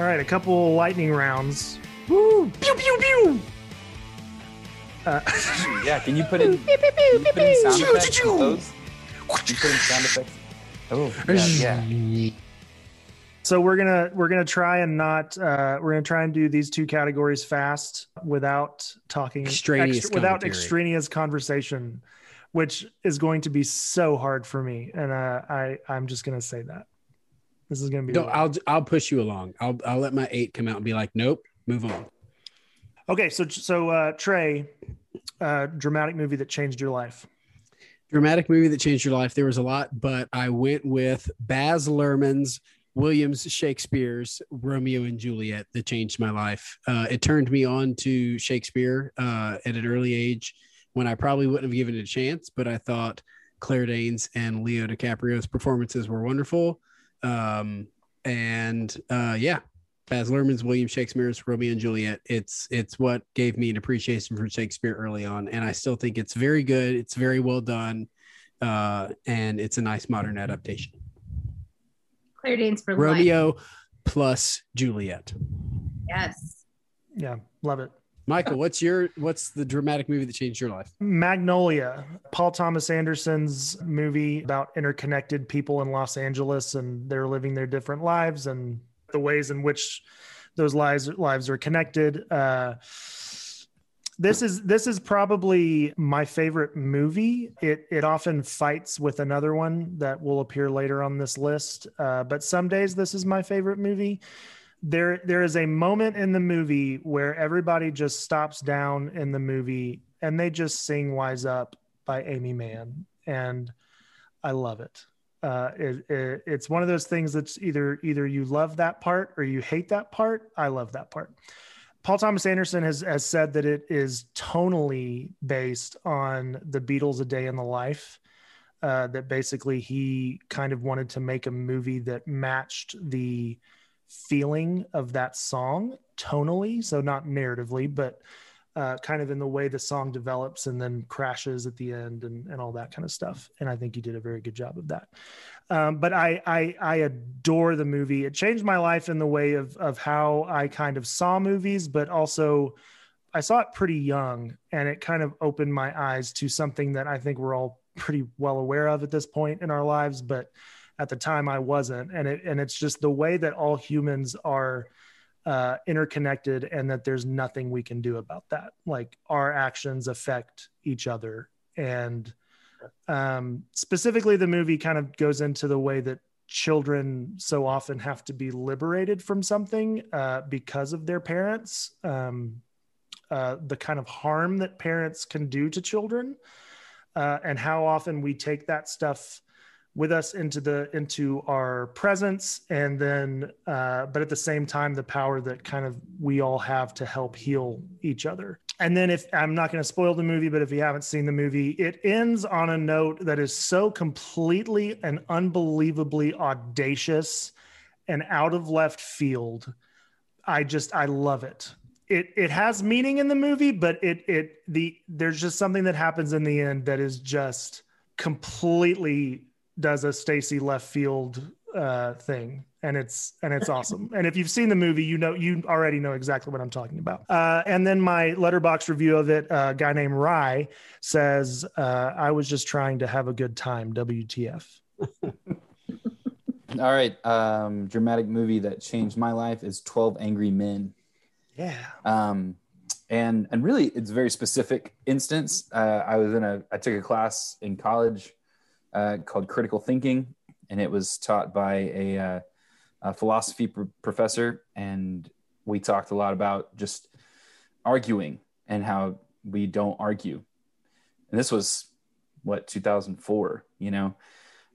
All right, a couple lightning rounds. Woo! Pew pew pew. Uh, Yeah, can you put in, can you put in sound effects? those? Can you put in sound effects? Oh, yeah, yeah. so we're gonna we're gonna try and not uh, we're gonna try and do these two categories fast without talking Extraneous extra- without extraneous conversation, which is going to be so hard for me. And uh, I I'm just gonna say that this is gonna be No, I'll I'll push you along. I'll I'll let my eight come out and be like, nope, move on. okay. So so uh, Trey, uh, dramatic movie that changed your life. Dramatic movie that changed your life. There was a lot, but I went with Baz Luhrmann's Williams Shakespeare's Romeo and Juliet that changed my life. Uh, it turned me on to Shakespeare uh, at an early age when I probably wouldn't have given it a chance, but I thought Claire Danes and Leo DiCaprio's performances were wonderful. Um, and uh, yeah, Baz Luhrmann's William Shakespeare's Romeo and Juliet. It's it's what gave me an appreciation for Shakespeare early on, and I still think it's very good. It's very well done, uh, and it's a nice modern adaptation. Claire Danes for life. Romeo plus Juliet. Yes. Yeah, love it. Michael, what's your what's the dramatic movie that changed your life? Magnolia, Paul Thomas Anderson's movie about interconnected people in Los Angeles and they're living their different lives and the ways in which those lives lives are connected. Uh, this is this is probably my favorite movie. It it often fights with another one that will appear later on this list. Uh, but some days this is my favorite movie there there is a moment in the movie where everybody just stops down in the movie and they just sing wise up by aimee mann and i love it uh, it, it it's one of those things that's either either you love that part or you hate that part i love that part paul thomas anderson has, has said that it is tonally based on the beatles a day in the life uh, that basically he kind of wanted to make a movie that matched the feeling of that song tonally so not narratively but uh, kind of in the way the song develops and then crashes at the end and, and all that kind of stuff. And i think you did a very good job of that. Um, but I, I i adore the movie. It changed my life in the way of of how i kind of saw movies but also i saw it pretty young and it kind of opened my eyes to something that i think we're all pretty well aware of at this point in our lives but at the time I wasn't. And it and it's just the way that all humans are uh, interconnected and that there's nothing we can do about that. Like our actions affect each other. And um, specifically, the movie kind of goes into the way that children so often have to be liberated from something uh, because of their parents. Um, uh, the kind of harm that parents can do to children, uh, and how often we take that stuff with us into the into our presence. And then uh, but at the same time the power that kind of we all have to help heal each other. And then if i'm not going to spoil the movie but if you haven't seen the movie it ends on a note that is so completely and unbelievably audacious and out of left field. I just i love it. It it has meaning in the movie but it it the there's just something that happens in the end that is just completely does a Stacy left field uh, thing, and it's and it's awesome. and if you've seen the movie, you know you already know exactly what I'm talking about. Uh, and then my Letterboxd review of it, uh, a guy named Rye says, uh, "I was just trying to have a good time." WTF? All right. Um, dramatic movie that changed my life is 12 Angry Men. Yeah. Um, and and really, it's a very specific instance. Uh, I was in a I took a class in college uh, called critical thinking, and it was taught by a, uh, a philosophy pr- professor, and we talked a lot about just arguing and how we don't argue. And this was what 2004, you know,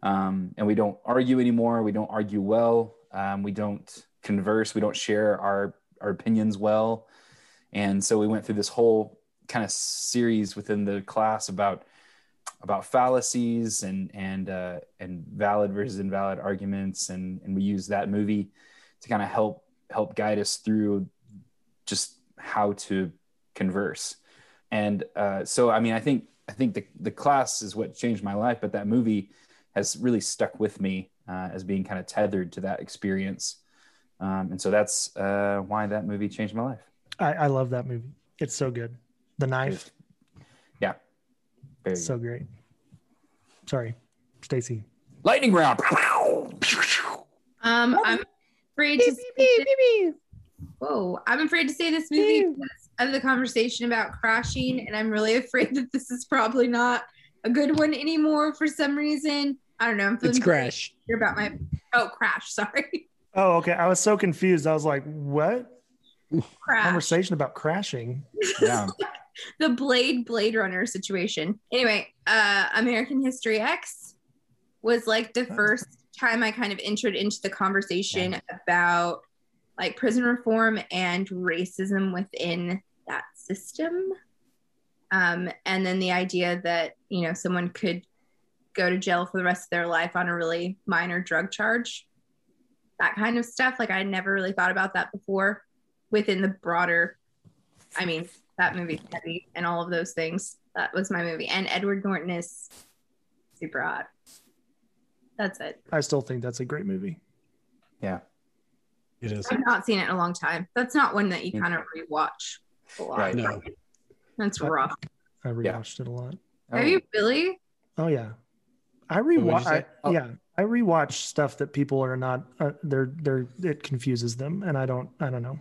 um, and we don't argue anymore. We don't argue well. Um, we don't converse. We don't share our our opinions well. And so we went through this whole kind of series within the class about about fallacies and and uh, and valid versus invalid arguments, and and we use that movie to kind of help help guide us through just how to converse. And uh, so, I mean, I think I think the the class is what changed my life, but that movie has really stuck with me uh, as being kind of tethered to that experience. Um, and so that's uh, why that movie changed my life. I, I love that movie. It's so good. The knife. Very so great. Sorry, Stacy. Lightning round. Um, I'm afraid to say Whoa, I'm afraid to say this movie because of the conversation about crashing, and I'm really afraid that this is probably not a good one anymore for some reason. I don't know. I'm feeling It's Crash. weird about my oh crash. Sorry, Oh, okay. I was so confused. I was like, what? crash. Conversation about crashing. Yeah. the Blade Blade Runner situation. Anyway, uh American History X was like the first time I kind of entered into the conversation about like prison reform and racism within that system. Um, and then the idea that, you know, someone could go to jail for the rest of their life on a really minor drug charge. That kind of stuff. Like I had never really thought about that before within the broader I mean, that movie's heavy and all of those things. That was my movie. And Edward Norton is super hot. That's it. I still think that's a great movie. Yeah. It is. I've not seen it in a long time. That's not one that you kind of rewatch a lot. Right. No. That's rough. I rewatched it a lot. Have you really? Oh yeah, I rewatch. I, Oh. Yeah, I rewatch stuff that people are not. Uh, they're they're it confuses them, and I don't. I don't know.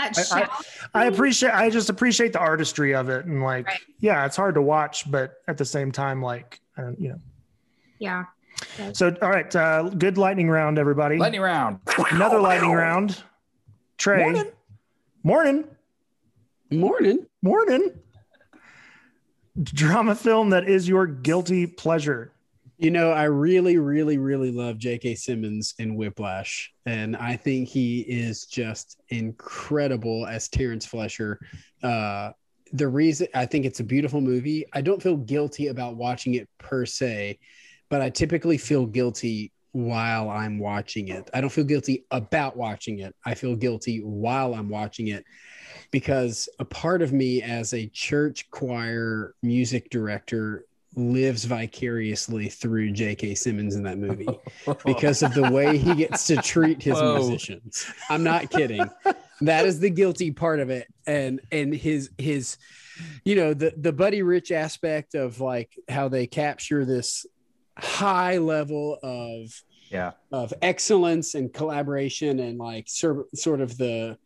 At I- I appreciate. I just appreciate the artistry of it, and like, Right. yeah, it's hard to watch, but at the same time, like, I don't, you know. yeah. So, all right, uh, good lightning round, everybody. Lightning round. Another lightning round. Trey. Morning. Morning. Morning. Morning. Drama film that is your guilty pleasure. You know, I really, really, really love J.K. Simmons in Whiplash, and I think he is just incredible as Terrence Fletcher. Uh, the reason I think it's a beautiful movie, I don't feel guilty about watching it per se, but I typically feel guilty while I'm watching it. I don't feel guilty about watching it. I feel guilty while I'm watching it because a part of me as a church choir music director lives vicariously through J.K. Simmons in that movie because of the way he gets to treat his Whoa. musicians. I'm not kidding. that is the guilty part of it, and and his his, you know, the the Buddy Rich aspect of like how they capture this high level of Yeah. of excellence and collaboration and like sort sort of the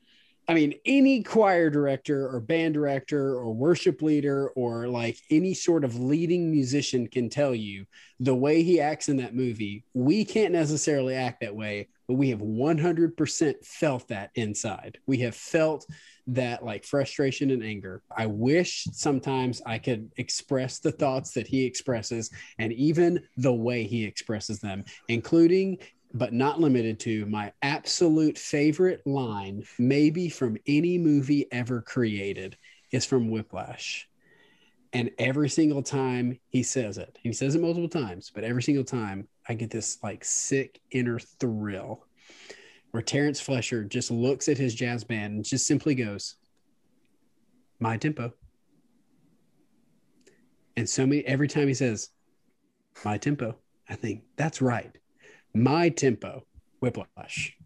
I mean, any choir director or band director or worship leader or like any sort of leading musician can tell you the way he acts in that movie. We can't necessarily act that way, but we have 100% felt that inside. We have felt that like frustration and anger. I wish sometimes I could express the thoughts that he expresses and even the way he expresses them, including but not limited to my absolute favorite line, maybe from any movie ever created, is from Whiplash. And every single time he says it, he says it multiple times, but every single time I get this like sick inner thrill where Terrence Fletcher just looks at his jazz band and just simply goes, My tempo. And so many, every time he says, My tempo, I think that's right my tempo whiplash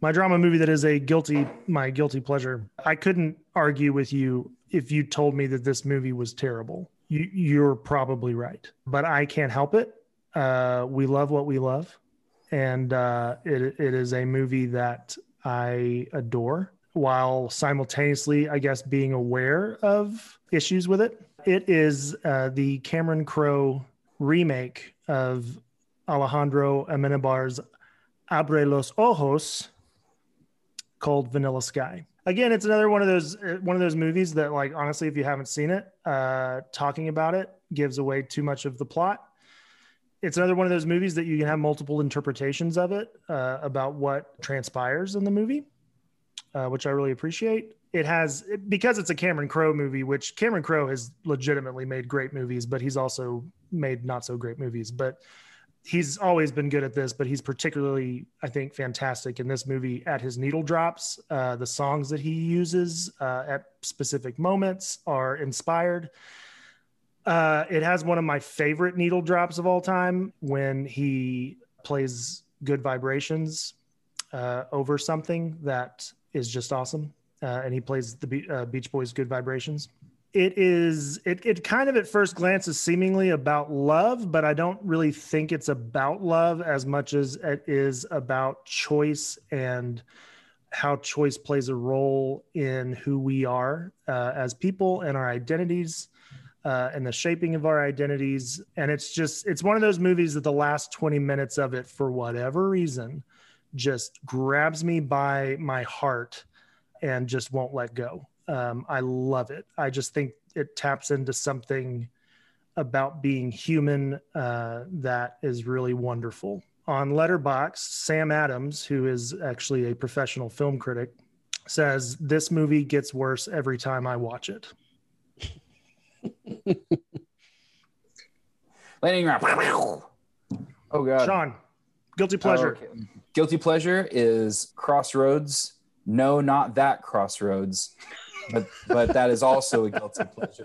My drama movie that is a guilty, my guilty pleasure. I couldn't argue with you if you told me that this movie was terrible. You, you're probably right, but I can't help it. Uh, we love what we love, and uh, it, it is a movie that I adore, while simultaneously, I guess, being aware of issues with it. It is uh, the Cameron Crowe remake of Alejandro Amenabar's Abre los Ojos called Vanilla Sky. Again, it's another one of those uh, one of those movies that, like, honestly, if you haven't seen it, uh, talking about it gives away too much of the plot. It's another one of those movies that you can have multiple interpretations of it uh, about what transpires in the movie, uh, which I really appreciate. It has because it's a Cameron Crowe movie, which Cameron Crowe has legitimately made great movies, but he's also made not so great movies. But he's always been good at this, but he's particularly, I think, fantastic in this movie at his needle drops. Uh, the songs that he uses uh, at specific moments are inspired. Uh, it has one of my favorite needle drops of all time when he plays good vibrations uh, over something that is just awesome. Uh, and he plays the uh, Beach Boys Good Vibrations it is it, it kind of at first glance is seemingly about love but i don't really think it's about love as much as it is about choice and how choice plays a role in who we are uh, as people and our identities uh, and the shaping of our identities. And it's just it's one of those movies that the last 20 minutes of it for whatever reason just grabs me by my heart and just won't let go um, I love it. I just think it taps into something about being human uh, that is really wonderful. On Letterboxd, Sam Adams, who is actually a professional film critic, says this movie gets worse every time I watch it. Landing round. Oh god. Sean, guilty pleasure. Oh, okay. Guilty pleasure is Crossroads. No, not that Crossroads but but that is also a guilty pleasure.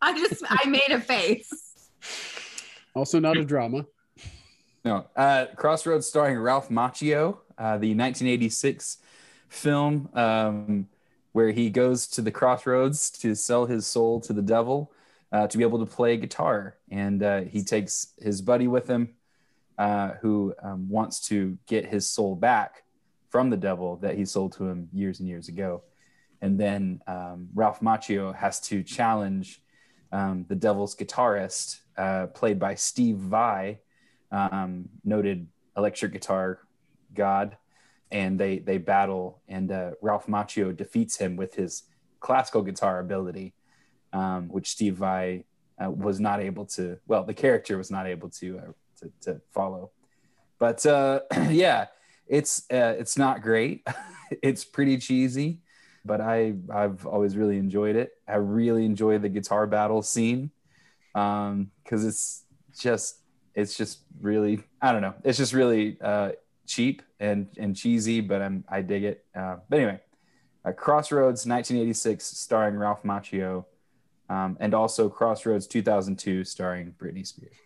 I just I made a face. Also, not a drama. No, uh, Crossroads, starring Ralph Macchio, uh, the 1986 film um, where he goes to the crossroads to sell his soul to the devil uh, to be able to play guitar, and uh, he takes his buddy with him, uh, who um, wants to get his soul back from the devil that he sold to him years and years ago. And then um, Ralph Macchio has to challenge um, the devil's guitarist, uh, played by Steve Vai, um, noted electric guitar god. And they, they battle, and uh, Ralph Macchio defeats him with his classical guitar ability, um, which Steve Vai uh, was not able to, well, the character was not able to, uh, to, to, follow. But uh, yeah, it's uh, it's not great. it's pretty cheesy, but I I've always really enjoyed it. I really enjoy the guitar battle scene because um, it's just it's just really I don't know. It's just really uh, cheap and and cheesy, but I'm I dig it. Uh, but anyway, uh, Crossroads 1986 starring Ralph Macchio, um, and also Crossroads 2002 starring Britney Spears.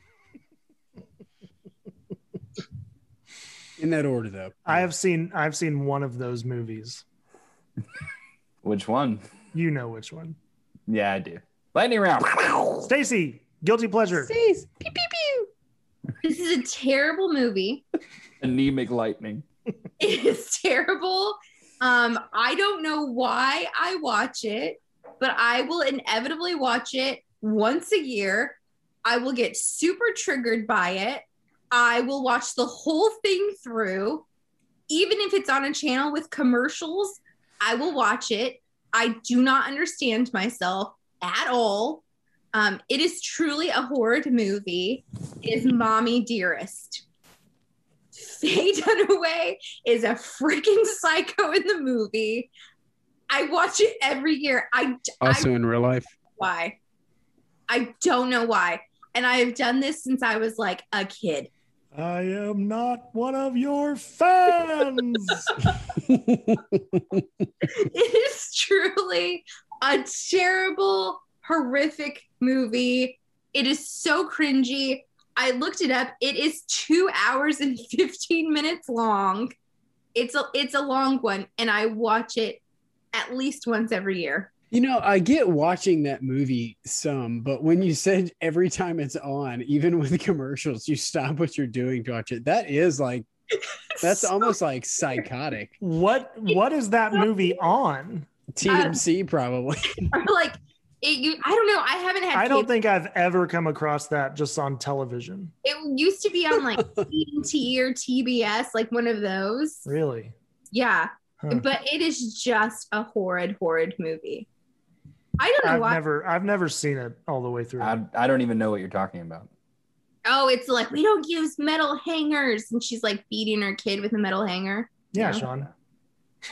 In that order though. I have seen i've seen one of those movies. Which one? You know which one. Yeah i do. Lightning round. Stacy guilty pleasure. Stace. Pew, pew, pew. this is a terrible movie. Anemic lightning. It is terrible. Um i don't know why i watch it but i will inevitably watch it once a year. I will get super triggered by it I will watch the whole thing through, even if it's on a channel with commercials. I will watch it. I do not understand myself at all. Um, it is truly a horror movie. It is Mommy Dearest. Faye Dunaway is a freaking psycho in the movie. I watch it every year. I also I, in real life. Why? I don't know why. And I have done this since I was like a kid. I am not one of your fans. it is truly a terrible, horrific movie. It is so cringy. I looked it up. It is two hours and 15 minutes long. It's a it's a long one, and I watch it at least once every year. You know, I get watching that movie some, but when you said every time it's on, even with commercials, you stop what you're doing to watch it. That is like that's so almost like psychotic. What what is that movie on? TMC uh, probably. like it, you, I don't know. I haven't had. I don't think I've ever come across that just on television. It used to be on like TNT or TBS, like one of those. Really? Yeah, huh. but it is just a horrid, horrid movie. I don't know I've why. never I've never seen it all the way through. I, I don't even know what you're talking about. Oh, it's like we don't use metal hangers, and she's like beating her kid with a metal hanger. Yeah, Sean.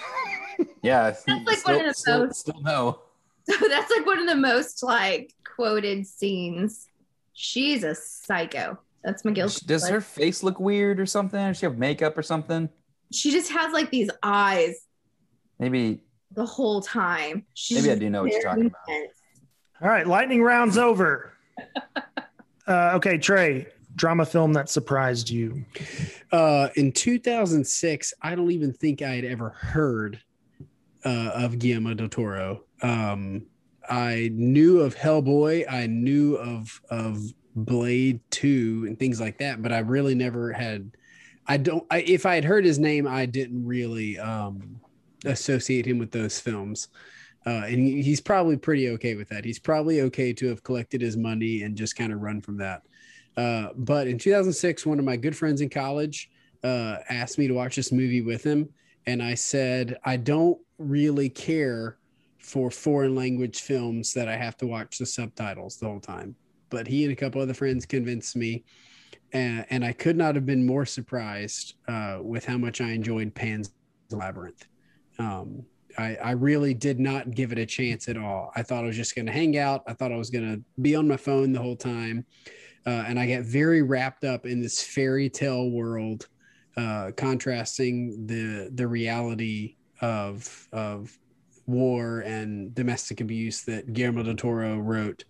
yeah, that's like still, one of the still, most. Still no. So that's like one of the most like quoted scenes. She's a psycho. That's McGill. Does pleasure. her face look weird or something? Does she have makeup or something? She just has like these eyes Maybe the whole time. She's maybe I do know what you're very talking about. All right, lightning round's over. uh, okay, Trey, drama film that surprised you. Uh, in 2006, I don't even think I had ever heard uh, of Guillermo del Toro. Um, I knew of Hellboy, I knew of of Blade Two and things like that, but I really never had. I don't. I, if I had heard his name, I didn't really um, associate him with those films. Uh, and he, he's probably pretty okay with that. He's probably okay to have collected his money and just kind of run from that. Uh, but in 2006, one of my good friends in college uh, asked me to watch this movie with him. And I said, I don't really care for foreign language films that I have to watch the subtitles the whole time. But he and a couple other friends convinced me. And, and I could not have been more surprised uh, with how much I enjoyed Pan's Labyrinth. Um, I, I really did not give it a chance at all. I thought I was just going to hang out. I thought I was going to be on my phone the whole time. Uh, and I got very wrapped up in this fairy tale world, uh, contrasting the the reality of of war and domestic abuse that Guillermo del Toro wrote.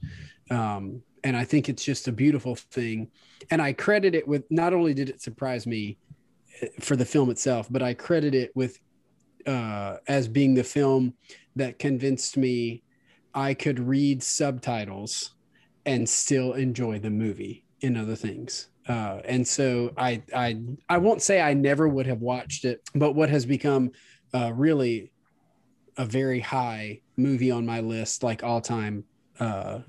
Um, and I think it's just a beautiful thing. And I credit it with not only did it surprise me eh, for the film itself, but I credit it with uh, as being the film that convinced me I could read subtitles and still enjoy the movie and other things. Uh, and so I, I, I won't say I never would have watched it, but what has become uh, really a very high movie on my list, like all time, uh,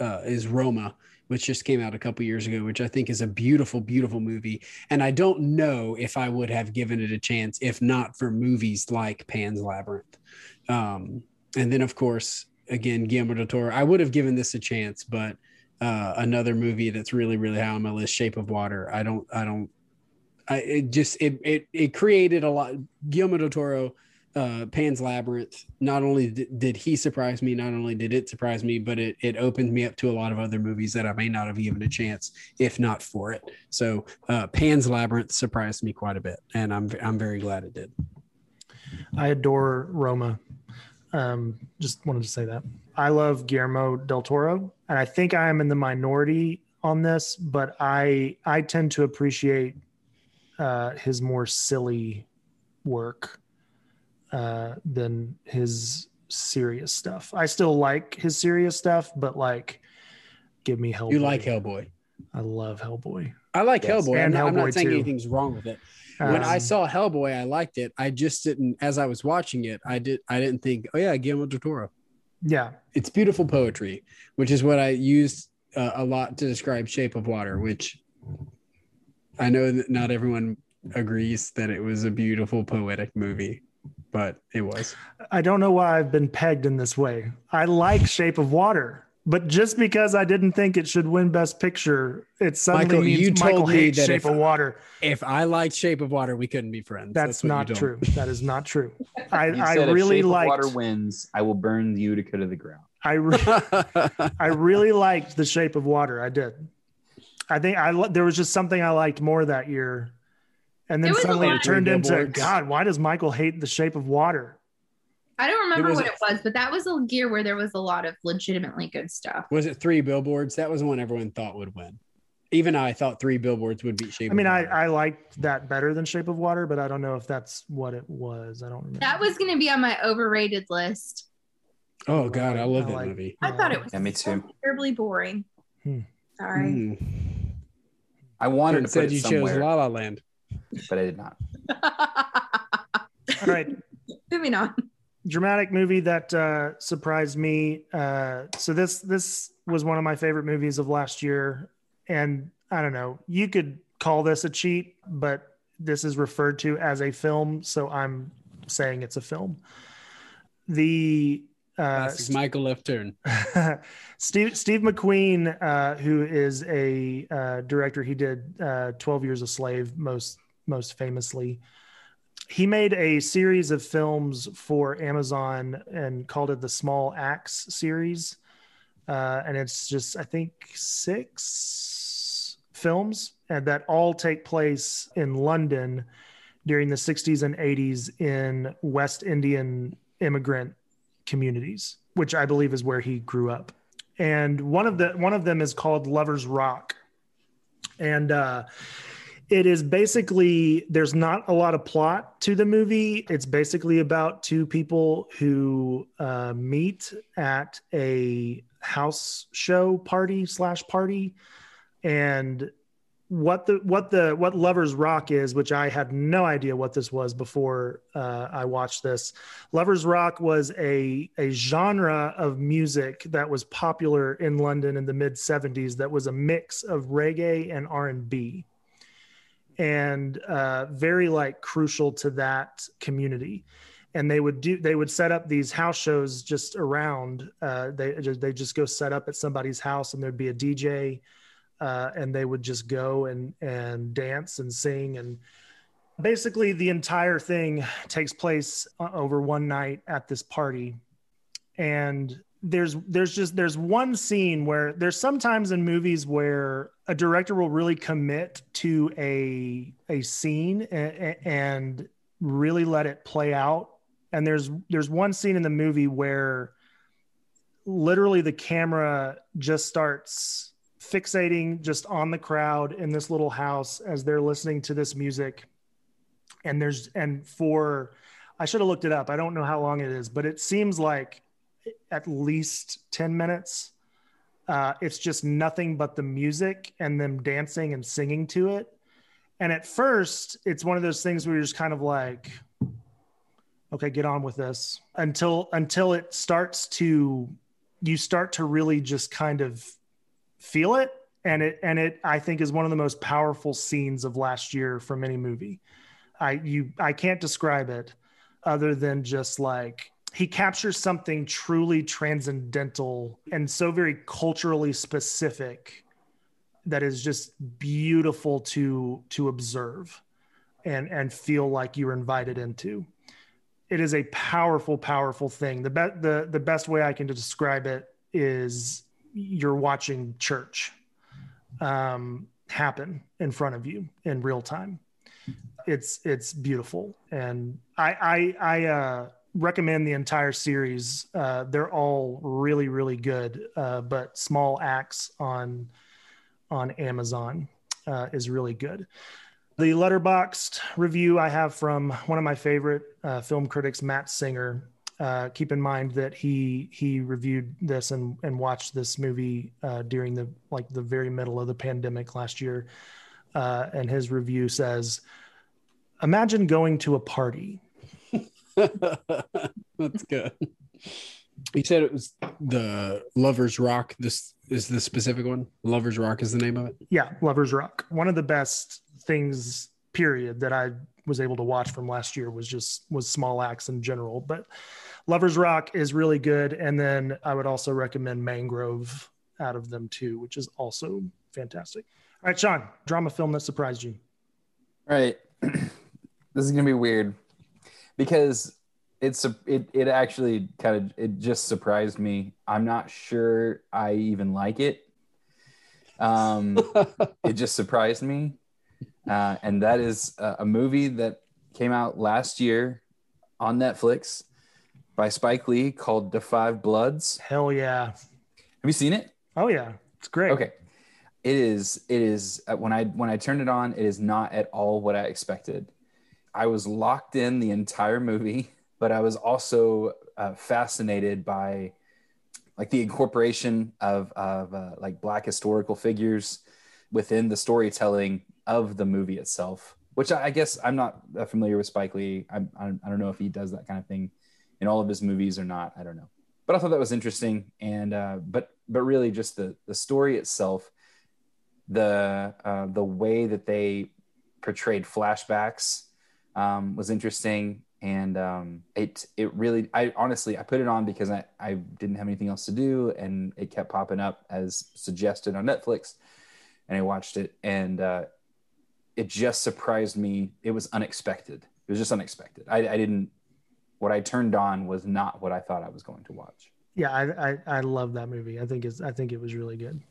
uh, is Roma, which just came out a couple years ago, which I think is a beautiful, beautiful movie. And I don't know if I would have given it a chance if not for movies like Pan's Labyrinth. Um, and then, of course, again, Guillermo del Toro. I would have given this a chance, but uh, another movie that's really, really high on my list, Shape of Water. I don't, I don't, I it just it it it created a lot. Guillermo del Toro, uh, Pan's Labyrinth. Not only did, did he surprise me, not only did it surprise me, but it it opened me up to a lot of other movies that I may not have given a chance if not for it. So uh, Pan's Labyrinth surprised me quite a bit, and I'm I'm very glad it did. I adore Roma. Um, just wanted to say that. I love Guillermo del Toro, and I think I am in the minority on this, but I I tend to appreciate uh, his more silly work uh, than his serious stuff. I still like his serious stuff, but like, give me Hellboy. You like Hellboy? I love Hellboy. I like Yes, Hellboy. I'm and not, I'm not saying too. anything's wrong with it. when I Um, saw Hellboy, I liked it. I just didn't, as I was watching it, I did, I didn't think, oh yeah, Guillermo del Toro. yeah, It's beautiful poetry, which is what I used uh, a lot to describe Shape of Water. Which I know that not everyone agrees that it was a beautiful poetic movie, but it was. I don't know why I've been pegged in this way. I like Shape of Water, but just because I didn't think it should win Best Picture, it suddenly Michael, means you Michael told me hates that Shape if- of Water. If I liked Shape of Water, we couldn't be friends. That's, what you not true. That is not true. I, You I really if Shape liked. of Water wins, I will burn the Utica to the ground. I re- I really liked The Shape of Water. I did. I think I there was just something I liked more that year, and then There suddenly it turned into billboards. God. Why does Michael hate The Shape of Water? I don't remember was what a- it was, but that was a year where there was a lot of legitimately good stuff. was it three billboards? That was the one everyone thought would win. Even I thought three billboards would beat Shape I mean, of I, Water. I liked that better than Shape of Water, but I don't know if that's what it was. I don't remember. That was going to be on my overrated list. oh God, I love I that like- movie. I thought it was Yeah, me so too. terribly boring. Hmm. Sorry. Mm. I wanted to said put it you chose La La Land. But I did not. All right. Moving on. dramatic movie that uh, surprised me. Uh, so this this was one of my favorite movies of last year, and I don't know. You could call this a cheat, but this is referred to as a film, so I'm saying it's a film. The uh, Classic Michael left turn. Steve Steve McQueen, uh, who is a uh, director, he did uh, Twelve Years a Slave most most famously. He made a series of films for Amazon and called it the Small Axe series. uh, and it's just I think six films, and that all take place in London during the 60s and 80s in West Indian immigrant communities, which I believe is where he grew up. And one of the one of them is called Lovers Rock, and uh, it is basically there's not a lot of plot to the movie. It's basically about two people who uh, meet at a house show party slash party, and what the what the what lovers rock is which i had no idea what this was before uh, i watched this. Lovers rock was a a genre of music that was popular in london in the mid 70s that was a mix of reggae and r&b and uh, very like crucial to that community. And they would do they would set up these house shows just around uh, they they just go set up at somebody's house and there'd be a dj uh, and they would just go and and dance and sing. And basically the entire thing takes place uh, over one night at this party. And there's there's just there's one scene where there's sometimes in movies where a director will really commit to a a scene and, and really let it play out and there's there's one scene in the movie where literally the camera just starts fixating just on the crowd in this little house as they're listening to this music. And there's, and for, I should have looked it up. I don't know how long it is, but it seems like at least 10 minutes. Uh, it's just nothing but the music and them dancing and singing to it. And at first, it's one of those things where you're just kind of like, okay, get on with this. Until until it starts to you start to really just kind of feel it. And it and it i think is one of the most powerful scenes of last year from any movie. I you i can't describe it other than just like he captures something truly transcendental and so very culturally specific that is just beautiful to to observe and and feel like you're invited into. It is a powerful powerful thing. The be- the the best way i can describe it is you're watching church um, happen in front of you in real time. It's it's beautiful, and I I, I uh, recommend the entire series. Uh, they're all really really good, uh, but Small Axe on on Amazon uh, is really good. The Letterboxd review I have from one of my favorite uh, film critics, Matt Singer, uh, keep in mind that he he reviewed this and and watched this movie uh, during the like the very middle of the pandemic last year, and his review says, "Imagine going to a party." That's good. You said it was the Lovers Rock. This is the specific one. Lovers Rock is the name of it. Yeah, Lovers Rock. One of the best things, period, that I was able to watch from last year was just was Small Axe in general, but Lovers Rock is really good. And then I would also recommend Mangrove out of them too, which is also fantastic. All right, Sean, drama film that surprised you. All right. this is gonna be weird because it's a it it actually kind of it just surprised me. I'm not sure I even like it. Um it just surprised me. Uh, and that is a, a movie that came out last year on Netflix by Spike Lee called The 5 Bloods. Hell yeah. Have you seen it? Oh yeah. It's great. Okay. It is it is uh, when I when I turned it on, it is not at all what I expected. I was locked in the entire movie, but I was also uh, fascinated by like the incorporation of of uh, like black historical figures within the storytelling of the movie itself. Which I, I guess I'm not familiar with Spike Lee. I, I I don't know if he does that kind of thing in all of his movies or not. I don't know. But I thought that was interesting. And uh, but but really just the the story itself, the uh, the way that they portrayed flashbacks um, was interesting. And um, it it really I honestly I put it on because I, I didn't have anything else to do and it kept popping up as suggested on Netflix and I watched it and uh, it just surprised me. It was unexpected. It was just unexpected. I, I didn't what I turned on was not what I thought I was going to watch. yeah, I, I I love that movie. I think it's I think it was really good.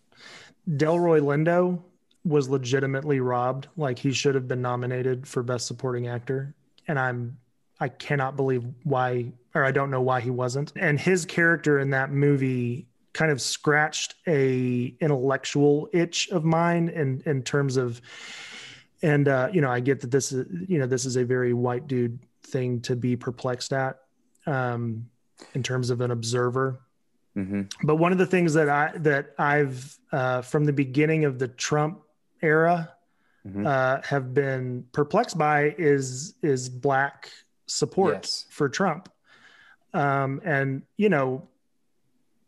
Delroy Lindo was legitimately robbed. Like he should have been nominated for best supporting actor, and I'm I cannot believe why, or I don't know why he wasn't. And his character in that movie kind of scratched a intellectual itch of mine in in terms of and uh, you know i get that this is you know this is a very white dude thing to be perplexed at um, in terms of an observer hmm but one of the things that i that i've uh, from the beginning of the trump era Mhm. uh, have been perplexed by is is black support Yes. for trump um, and you know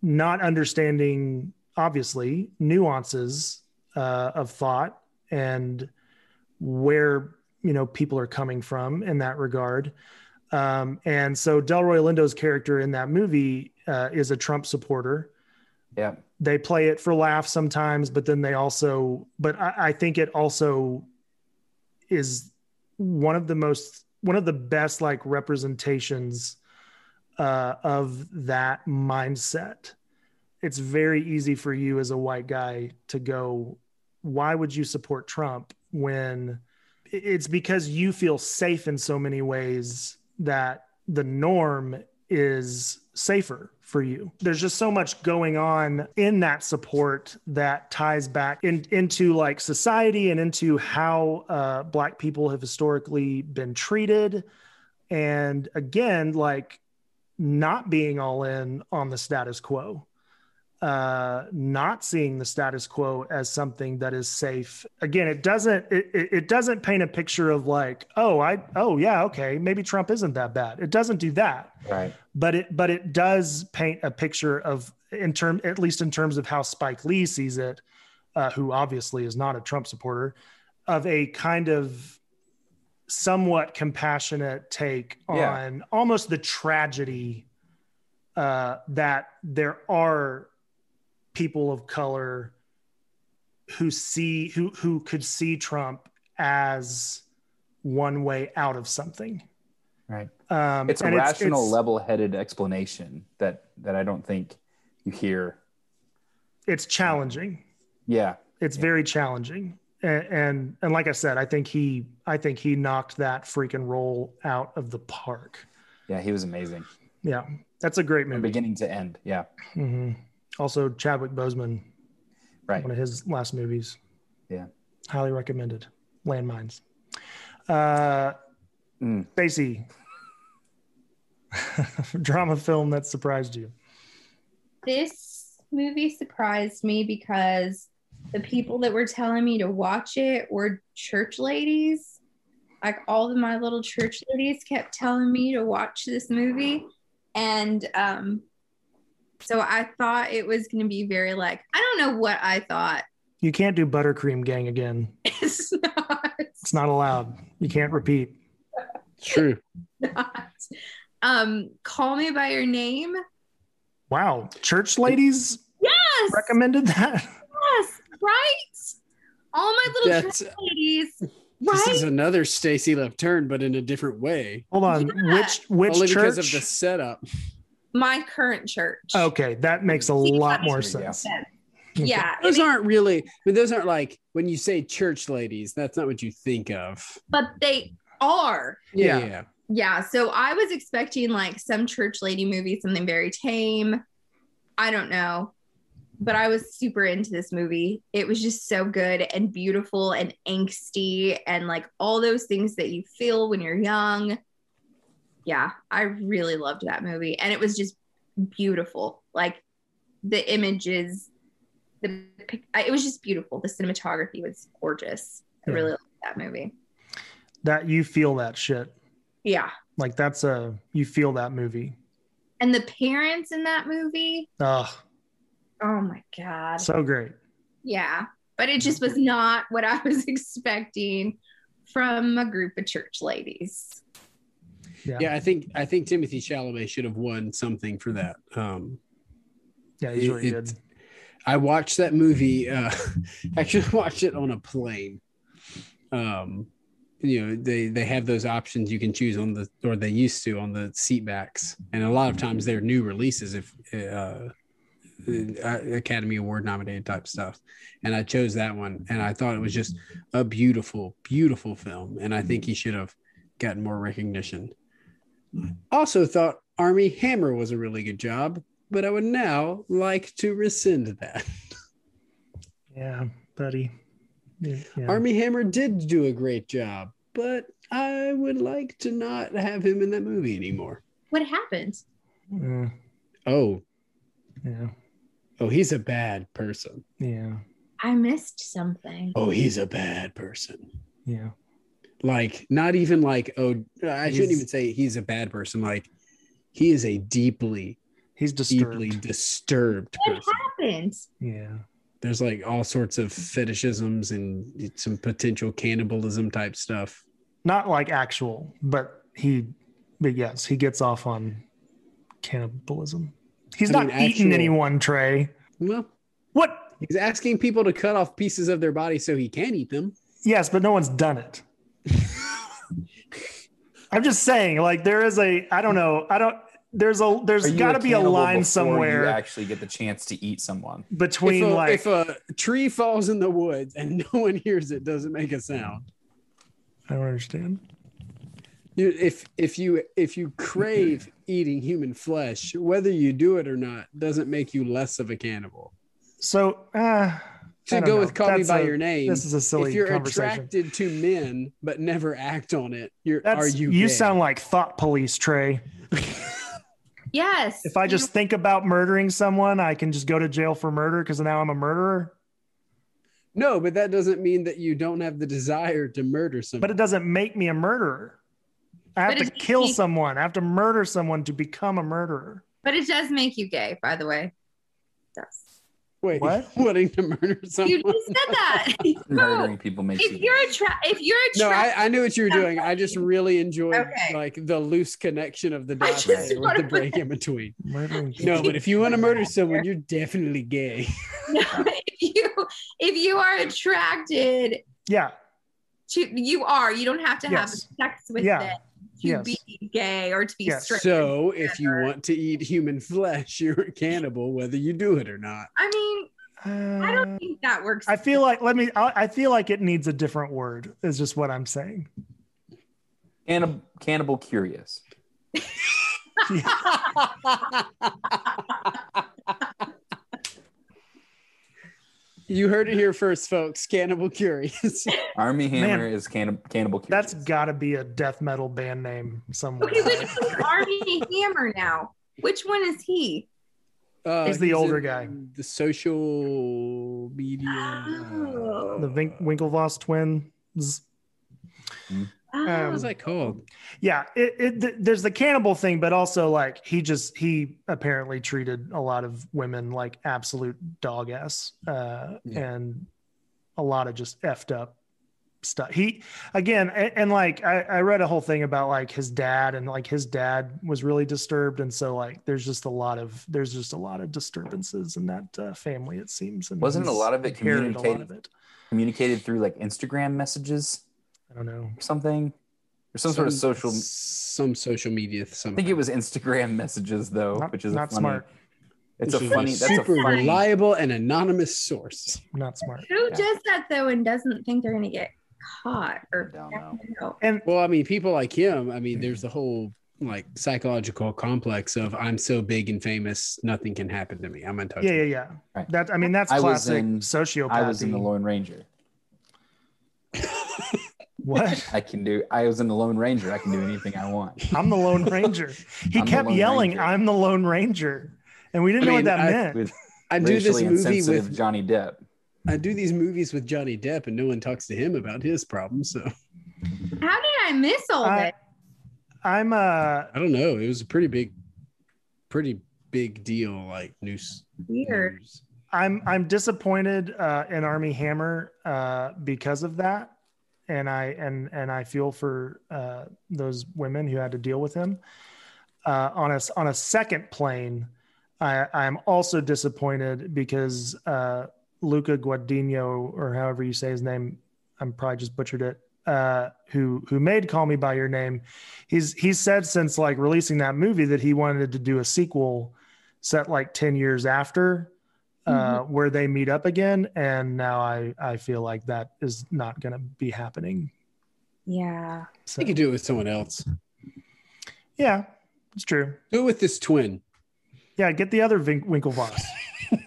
not understanding obviously nuances uh, of thought and where you know people are coming from in that regard um, and so delroy lindo's character in that movie uh, is a trump supporter Yeah. They play it for laughs sometimes but then they also but I, I think it also is one of the most one of the best like representations uh, of that mindset. It's very easy for you as a white guy to go why would you support trump when it's because you feel safe in so many ways that the norm is safer for you. There's just so much going on in that support that ties back in, into like society and into how uh, Black people have historically been treated. And again, like not being all in on the status quo uh not seeing the status quo as something that is safe again it doesn't it, it doesn't paint a picture of like oh i oh yeah okay maybe trump isn't that bad it doesn't do that Right. but it but it does paint a picture of in term at least in terms of how spike lee sees it uh, who obviously is not a trump supporter of a kind of somewhat compassionate take Yeah. on almost the tragedy uh, that there are people of color who see who who could see Trump as one way out of something. Right. Um, It's a rational, it's- level-headed explanation that that I don't think you hear. It's challenging. Yeah. It's Yeah. very challenging. And, and and like I said, I think he I think he knocked that freaking role out of the park. Yeah. He was amazing Yeah, that's a great from beginning to end. Yeah. hmm Also, Chadwick Boseman, Right. one of his last movies. Yeah. highly recommended. Landmines. Uh, Mm. Stacy, drama film that surprised you. This movie surprised me because the people that were telling me to watch it were church ladies. Like all of my little church ladies kept telling me to watch this movie. And um, so I thought it was going to be very like, I don't know what I thought. You can't do Buttercream Gang again. It's not. It's not allowed. You can't repeat. It's true. not. Um, Call Me by Your Name. Wow, church ladies Yes. recommended that. Yes. Right. All my little That's church ladies. this is another Stacy left turn, but in a different way. Hold on, Yeah. which which Only church? because of the setup. My current church. Okay, that makes a See, lot more makes- sense. Yeah. it Those makes- aren't really. I mean, those aren't like when you say church ladies. That's not what you think of. but they are. Yeah, Yeah. yeah. Yeah. So I was expecting like some church lady movie, something very tame. I don't know. But I was super into this movie. It was just so good and beautiful and angsty and like all those things that you feel when you're young. Yeah, I really loved that movie. And it was just beautiful. Like the images, the it was just beautiful. The cinematography was gorgeous. I Yeah. really liked that movie. That you feel that shit. Yeah. Like that's a you feel that movie. And the parents in that movie, Oh, oh my God. so great. Yeah. But it just was not what I was expecting from a group of church ladies. Yeah. Yeah, I think I think Timothée Chalamet should have won something for that. Um, Yeah, he's really It- good. I watched that movie. Uh, actually, watched it on a plane. Um, you know they they have those options you can choose on the or they used to on the seat backs and a lot of times they're new releases if uh, uh, academy award nominated type stuff and i chose that one and i thought it was just a beautiful beautiful film and i think he should have gotten more recognition also thought armie hammer was a really good job but i would now like to rescind that Yeah, buddy. Yeah, yeah. Armie Hammer did do a great job, but I would like to not have him in that movie anymore. What happened? Mm, Oh, yeah, oh, he's a bad person. yeah, I missed something. Oh, he's a bad person. yeah. Like, not even like, oh, I shouldn't He's- even say he's a bad person. Like, he is a deeply, He's disturbed. deeply disturbed What person. happened? Yeah. There's like all sorts of fetishisms and some potential cannibalism type stuff. Not like actual, but he, but yes, he gets off on cannibalism. He's I not mean, eating actual- anyone, Trey. Well, What? he's asking people to cut off pieces of their body so he can eat them. Yes, but no one's done it. I'm just saying, like there is a, I don't know, I don't. There's a, there's got to be a line somewhere You actually get the chance to eat someone. between if a, like if a tree falls in the woods and no one hears it, doesn't make a sound. I don't understand. You, if if you if you crave eating human flesh, whether you do it or not, doesn't make you less of a cannibal. So, uh, I To go know. with "Call Me by a- Your Name," This is a silly if you're conversation. attracted to men but never act on it, you're That's are you? you gay? sound like thought police, Trey. Yes. If I just think about murdering someone, I can just go to jail for murder because now I'm a murderer. no, but that doesn't mean that you don't have the desire to murder someone. But it doesn't make me a murderer. I have But to kill he- someone. I have to murder someone to become a murderer. but it does make you gay, by the way. Yes. Wait, What? wanting to murder someone? You just said that. Murdering people makes if you. you're attra- if you're No, attracted, I, I knew what you were doing. I just really enjoyed Okay. like the loose connection of the dots just with the break in between. Murdering No, but if you want to murder someone, you're definitely gay. no, if you if you are attracted Yeah. to you are you don't have to Yes. have sex with Yeah. it to Yes. be gay or to be Yes. straight. So if you want to eat human flesh, you're a cannibal, whether you do it or not. I mean, I Uh, don't think that works. I feel like let me. I, I feel like it needs a different word. Is just what I'm saying. Cannibal, cannibal curious. You heard it here first, folks. Cannibal Curious. Armie Hammer Man. is cannibal, cannibal curious. That's got to be a death metal band name somewhere. okay, which one's Armie Hammer now? Which one is he? Uh, He's the older in guy. The social media. Oh. the Vink- Winklevoss twins. Oh. What was that called? Yeah, it, it th- there's the cannibal thing, but also like he just he apparently treated a lot of women like absolute dog ass, uh, Yeah. and a lot of just effed up stuff. He again, and, and like I, I read a whole thing about like his dad, and like his dad was really disturbed, and so like there's just a lot of there's just a lot of disturbances in that uh, family. It seems, and Wasn't a lot of it inherited a lot communicated? of it. communicated through like Instagram messages I don't know. something, or some, sort of social. some social media. I think it was Instagram messages though, Not- which is not a funny. smart. It's a This is funny. That's a super funny. reliable and anonymous source. Not smart. Who Yeah. does that though and doesn't think they're gonna get caught or Don't know. And Well, I mean, people like him. I mean, there's the whole like psychological complex of I'm so big and famous, nothing can happen to me. I'm untouchable. yeah, yeah, yeah. Right. That I mean, that's I was classic in- sociopathy. I was in the Lone Ranger. what? I can do. I was in the Lone Ranger. I can do anything I want. I'm the Lone Ranger. He I'm kept yelling, Ranger. "I'm the Lone Ranger," and we didn't I know mean, what that I- meant. With I do this movie with Johnny Depp. I do these movies with Johnny Depp, and no one talks to him about his problems. So How did I miss all I- this? I'm uh, I don't know. It was a pretty big, pretty big deal. Like news. Weird. news. I'm I'm disappointed uh, in Armie Hammer uh, because of that, and I and and I feel for uh, those women who had to deal with him. Uh, on a on a second plane, I I'm also disappointed because uh, Luca Guadagnino or however you say his name, I'm probably just butchered it. uh, who who made Call Me by Your Name, he's he's said since like releasing that movie that he wanted to do a sequel set like ten years after, uh, Mm-hmm. where they meet up again. And now I I feel like that is not going to be happening. Yeah. So, You could do it with someone else. yeah, it's true. Do it with this twin. Yeah, get the other Vin- Winklevoss.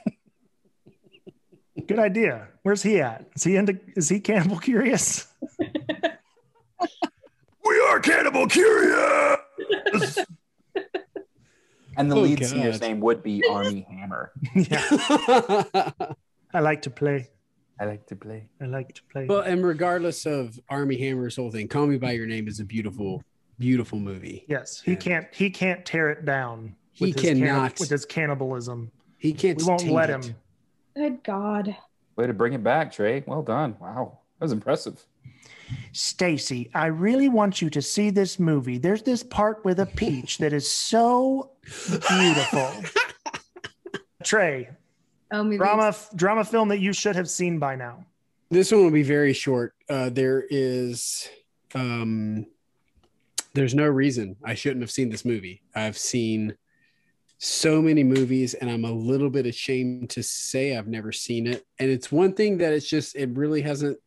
Good idea. Where's he at? Is he into? Is he cannibal curious? we are cannibal curious. And the Oh, lead singer's name would be Armie Hammer. yeah, I like to play. I like to play. I like to play. well, and regardless of Armie Hammer's whole thing, Call Me by Your Name is a beautiful, beautiful movie. yes, he can't. He can't tear it down. He with his canni- cannot. with his cannibalism. He can't. We won't taint let it. him. Good God. Way to bring it back, Trey. Well done. Wow. That was impressive. Stacy, I really want you to see this movie. There's this part with a peach that is so beautiful. Trey, Oh, movie. drama drama film that you should have seen by now. This one will be very short. Uh, there is, um, there's no reason I shouldn't have seen this movie. I've seen so many movies, and I'm a little bit ashamed to say I've never seen it. And it's one thing that it's just, it really hasn't.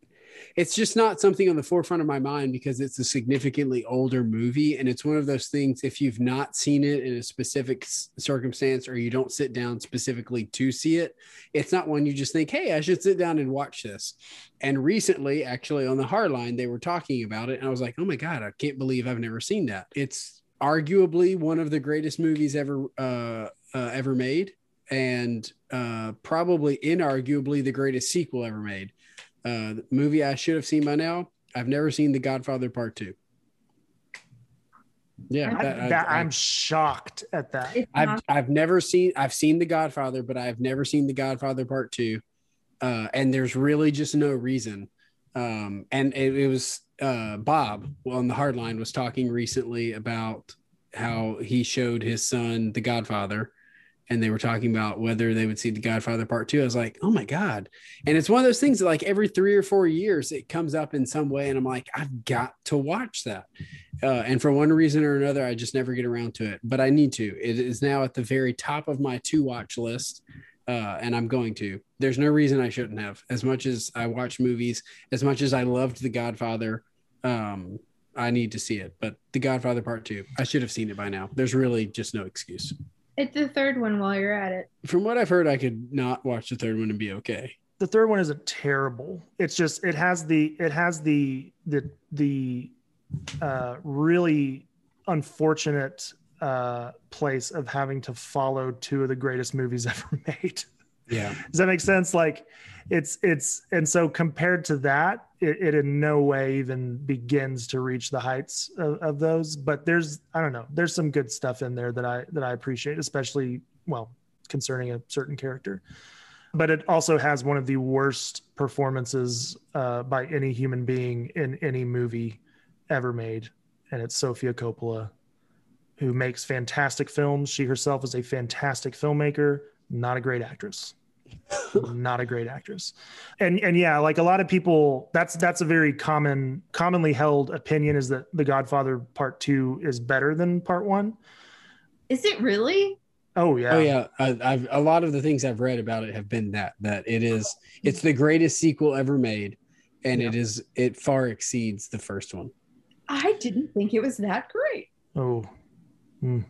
It's just not something on the forefront of my mind because it's a significantly older movie, and it's one of those things. If you've not seen it in a specific circumstance, or you don't sit down specifically to see it, it's not one you just think, "Hey, I should sit down and watch this." And recently, actually, on the hard line they were talking about it, and I was like, "Oh my god, I can't believe I've never seen that." It's arguably one of the greatest movies ever uh, uh, ever made, and uh, probably inarguably the greatest sequel ever made. Uh, the movie I should have seen by now. I've never seen The Godfather Part Two. Yeah, I, that- I- that, I- I'm shocked at that. I've I've never seen I've seen The Godfather, but I've never seen The Godfather Part Two, uh, and there's really just no reason. Um, and it, it was uh, Bob on the Hardline was talking recently about how he showed his son The Godfather, and they were talking about whether they would see The Godfather Part Two. I was like, oh my god! And it's one of those things that like every three or four years it comes up in some way, and I'm like, I've got to watch that. Uh, and for one reason or another, I just never get around to it. But I need to. It is now at the very top of my to watch list, uh, and I'm going to. There's no reason I shouldn't have. As much as I watch movies, as much as I loved The Godfather, um, I need to see it. But The Godfather Part Two, I should have seen it by now. There's really just no excuse. It's the third one while you're at it. From what I've heard, I could not watch the third one and be okay. the third one isn't terrible. It's just it has the it has the the the uh, really unfortunate uh, place of having to follow two of the greatest movies ever made. Yeah. Does that make sense? Like it's it's and so compared to that, it, it in no way even begins to reach the heights of, of those. But there's I don't know, there's some good stuff in there that I that I appreciate, especially well concerning a certain character. But it also has one of the worst performances uh, by any human being in any movie ever made, and it's Sofia Coppola, who makes fantastic films. She herself is a fantastic filmmaker, not a great actress not a great actress and and yeah like a lot of people that's that's a very common commonly held opinion is that the godfather part two is better than part one. Is it really? Oh yeah Oh yeah, I, I've a lot of the things I've read about it have been that that it is it's the greatest sequel ever made, and it is it far exceeds the first one. I didn't think it was that great. oh Hmm.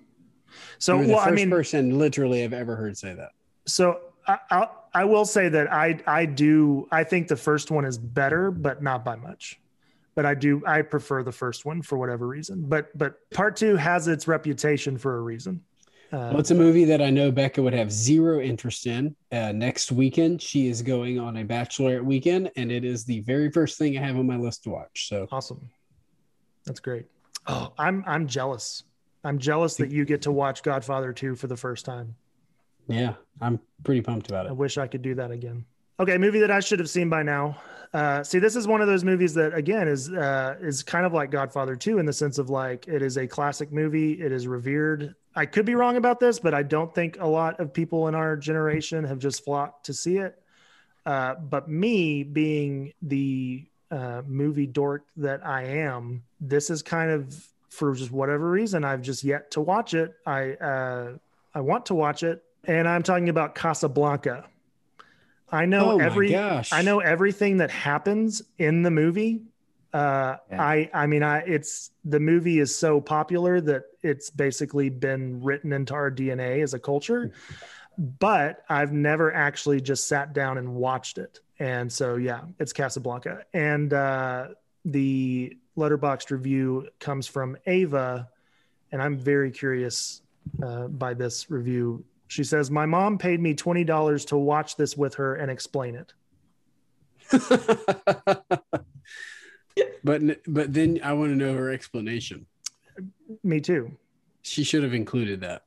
so You're the well first i mean person literally I've ever heard say that. so I, I i will say that i i do i think the first one is better but not by much but i do i prefer the first one for whatever reason but but part two has its reputation for a reason uh, Well, it's a movie that I know Becca would have zero interest in. Uh, next weekend, she is going on a bachelorette weekend, and it is the very first thing I have on my list to watch. So Awesome. That's great. Oh, I'm I'm jealous. I'm jealous that you get to watch Godfather 2 for the first time. Yeah, I'm pretty pumped about it. I wish I could do that again. Okay, movie that I should have seen by now. Uh, see, this is one of those movies that again is uh, is kind of like Godfather 2 in the sense of like it is a classic movie. It is revered. I could be wrong about this, but I don't think a lot of people in our generation have just flocked to see it. Uh, but me being the uh, movie dork that I am, this is kind of for just whatever reason I've just yet to watch it. I uh, I want to watch it, and I'm talking about Casablanca. I know oh every gosh. I know everything that happens in the movie. Uh, Yeah. I I mean I it's the movie is so popular that it's basically been written into our DNA as a culture. But I've never actually just sat down and watched it. And so yeah, it's Casablanca. And uh, the Letterboxd review comes from Ava, and I'm very curious uh, by this review. She says, My mom paid me $20 to watch this with her and explain it. but but then I want to know her explanation. Me too. She should have included that.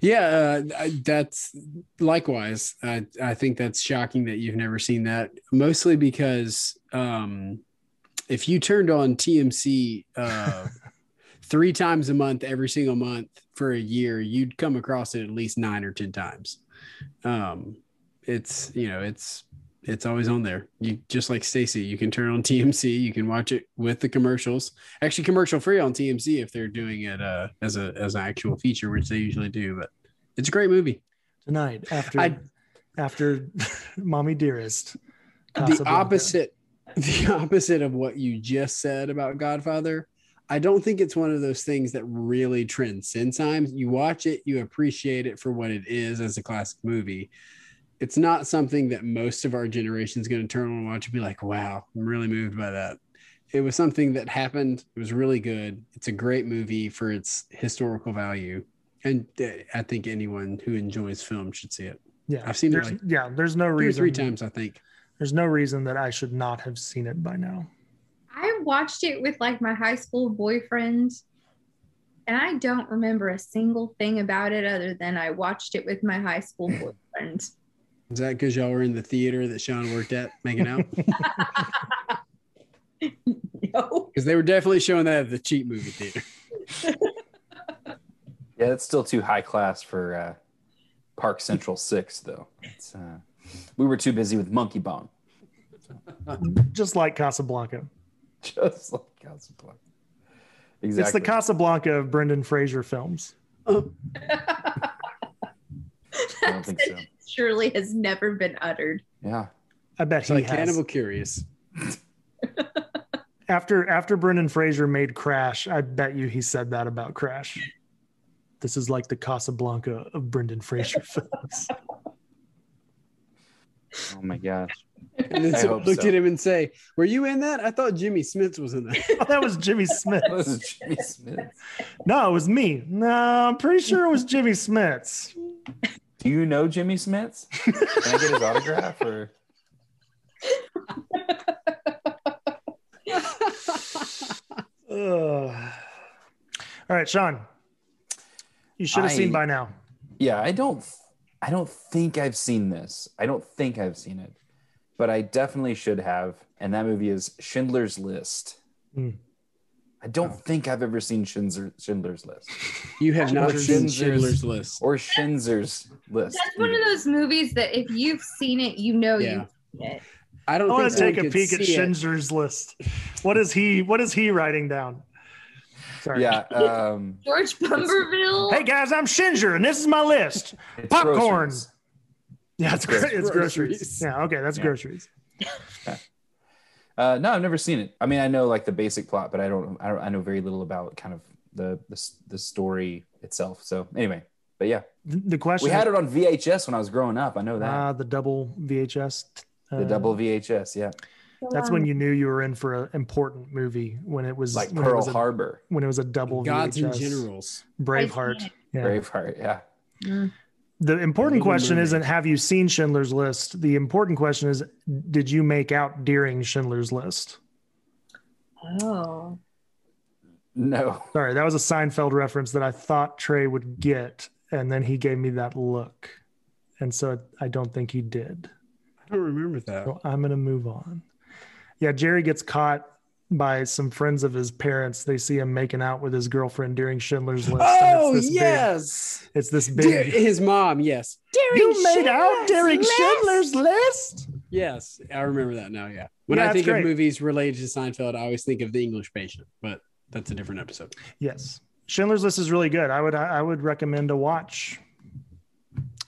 Yeah, uh, that's likewise. I I think that's shocking that you've never seen that. Mostly because um, if you turned on TMC uh, three times a month, every single month for a year, you'd come across it at least nine or ten times. Um, it's you know it's it's always on there. You just like Stacy, you can turn on TMC, you can watch it with the commercials. Actually, commercial free on TMC if they're doing it uh, as a as an actual feature, which they usually do. But it's a great movie. Tonight after I- after Mommy Dearest. The opposite, the opposite of what you just said about Godfather. I don't think it's one of those things that really transcends time. You watch it, you appreciate it for what it is as a classic movie. It's not something that most of our generation is going to turn on and watch and be like, wow, I'm really moved by that. It was something that happened. It was really good. It's a great movie for its historical value. And uh, I think anyone who enjoys film should see it. Yeah, I've seen it like yeah. There's no reason. three times, I think. There's no reason that I should not have seen it by now. I watched it with like my high school boyfriend, and I don't remember a single thing about it other than I watched it with my high school boyfriend. Is that because y'all were in the theater that Sean worked at making out? no. Because they were definitely showing that at the cheap movie theater. Yeah, that's still too high class for uh, Park Central Six, though. It's, uh, we were too busy with Monkeybone, Just like Casablanca. just like Casablanca. Exactly. It's the Casablanca of Brendan Fraser films. Oh. I don't think so. Surely has never been uttered. Yeah. I bet It's he like has. Cannibal Curious. after after Brendan Fraser made Crash, I bet you he said that about Crash. This is like the Casablanca of Brendan Fraser films. Oh my gosh. And then someone looked so. at him and say, Were you in that? I thought Jimmy Smith was in that. oh, that was Jimmy Smith. This is Jimmy Smith. No, it was me. No, I'm pretty sure it was Jimmy Smith's. Do you know Jimmy Smith's? Can I get his autograph or? All right, Sean. You should have I- seen by now. Yeah, I don't. I don't think I've seen this. I don't think I've seen it, but I definitely should have. And that movie is Schindler's List. Hmm. I don't think I've ever seen Schindler, Schindler's List You have not seen Schindler's- Schindler's List. or Schindler's List. That's one of those movies that if you've seen it, you know Yeah. you've seen it. I I don't want to take a peek at see it. Schindler's List. What is he? What is he writing down? Sorry. Yeah. Um, George Bumberville. Hey guys, I'm Schindler, and this is my list. it's Popcorn. groceries. Yeah, it's, gro- it's groceries. Groceries. Yeah, okay, that's Yeah. groceries. Uh, no, I've never seen it. I mean, I know like the basic plot, but I don't. I, don't, I know very little about kind of the, the the story itself. So anyway, but yeah, The the question we had it on VHS when I was growing up. I know that Ah, the double VHS. uh, the double VHS. Yeah, That's when you knew you were in for an important movie when it was like when it Pearl was a, Harbor, when it was a double Gods VHS. and Generals. Braveheart. Yeah. Braveheart. Yeah, Mm. The important question Mermaid. isn't have you seen Schindler's List? The important question is did you make out during Schindler's List? Oh. no, Sorry, that was a Seinfeld reference that I thought Trey would get, and then he gave me that look. And so I don't think he did. I don't remember that. So I'm going to move on. Yeah, Jerry gets caught by some friends of his parents. They see him making out with his girlfriend during Schindler's List. Oh, it's this yes. Big, it's this Dar- big. his mom, yes. you made out during Schindler's List? Yes, I remember that now. Yeah, When Yeah, I think great. of movies related to Seinfeld, I always think of The English Patient, but that's a different episode. Yes, Schindler's List is really good. I would I would recommend a watch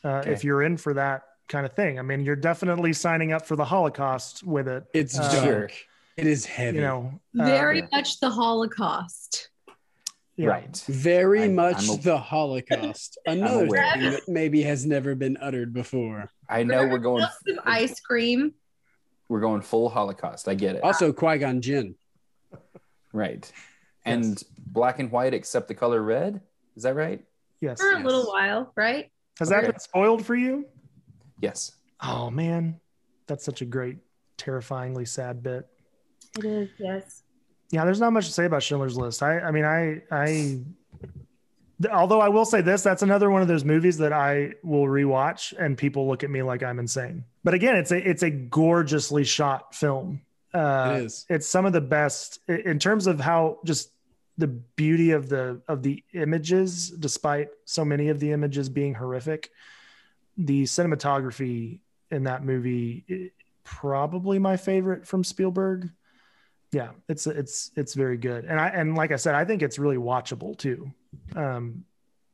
uh, Okay. if you're in for that kind of thing. I mean, you're definitely signing up for the Holocaust with it. It's Uh, dark. Sure. It is heavy. You know, uh, Very yeah. much the Holocaust. yeah. Right. Very I'm- much I'm a- the Holocaust. Another aware. thing that maybe has never been uttered before. I know we're going Lots of ice cream. we're going full Holocaust. I get it. Also, Qui Gon Jinn. Right. And black and white except the color red. Is that right? Yes. For a Yes. little while, right? Has that been spoiled for you? Yes. Oh man, that's such a great, terrifyingly sad bit. It is, yes. Yeah, there's not much to say about Schindler's List. I, I mean, I, I, although I will say this, that's another one of those movies that I will rewatch, and people look at me like I'm insane. But again, it's a, it's a gorgeously shot film. Uh, it is. It's some of the best in terms of how just the beauty of the of the images, despite so many of the images being horrific. The cinematography in that movie, probably my favorite from Spielberg yeah it's it's it's very good and i and like i said i think it's really watchable too um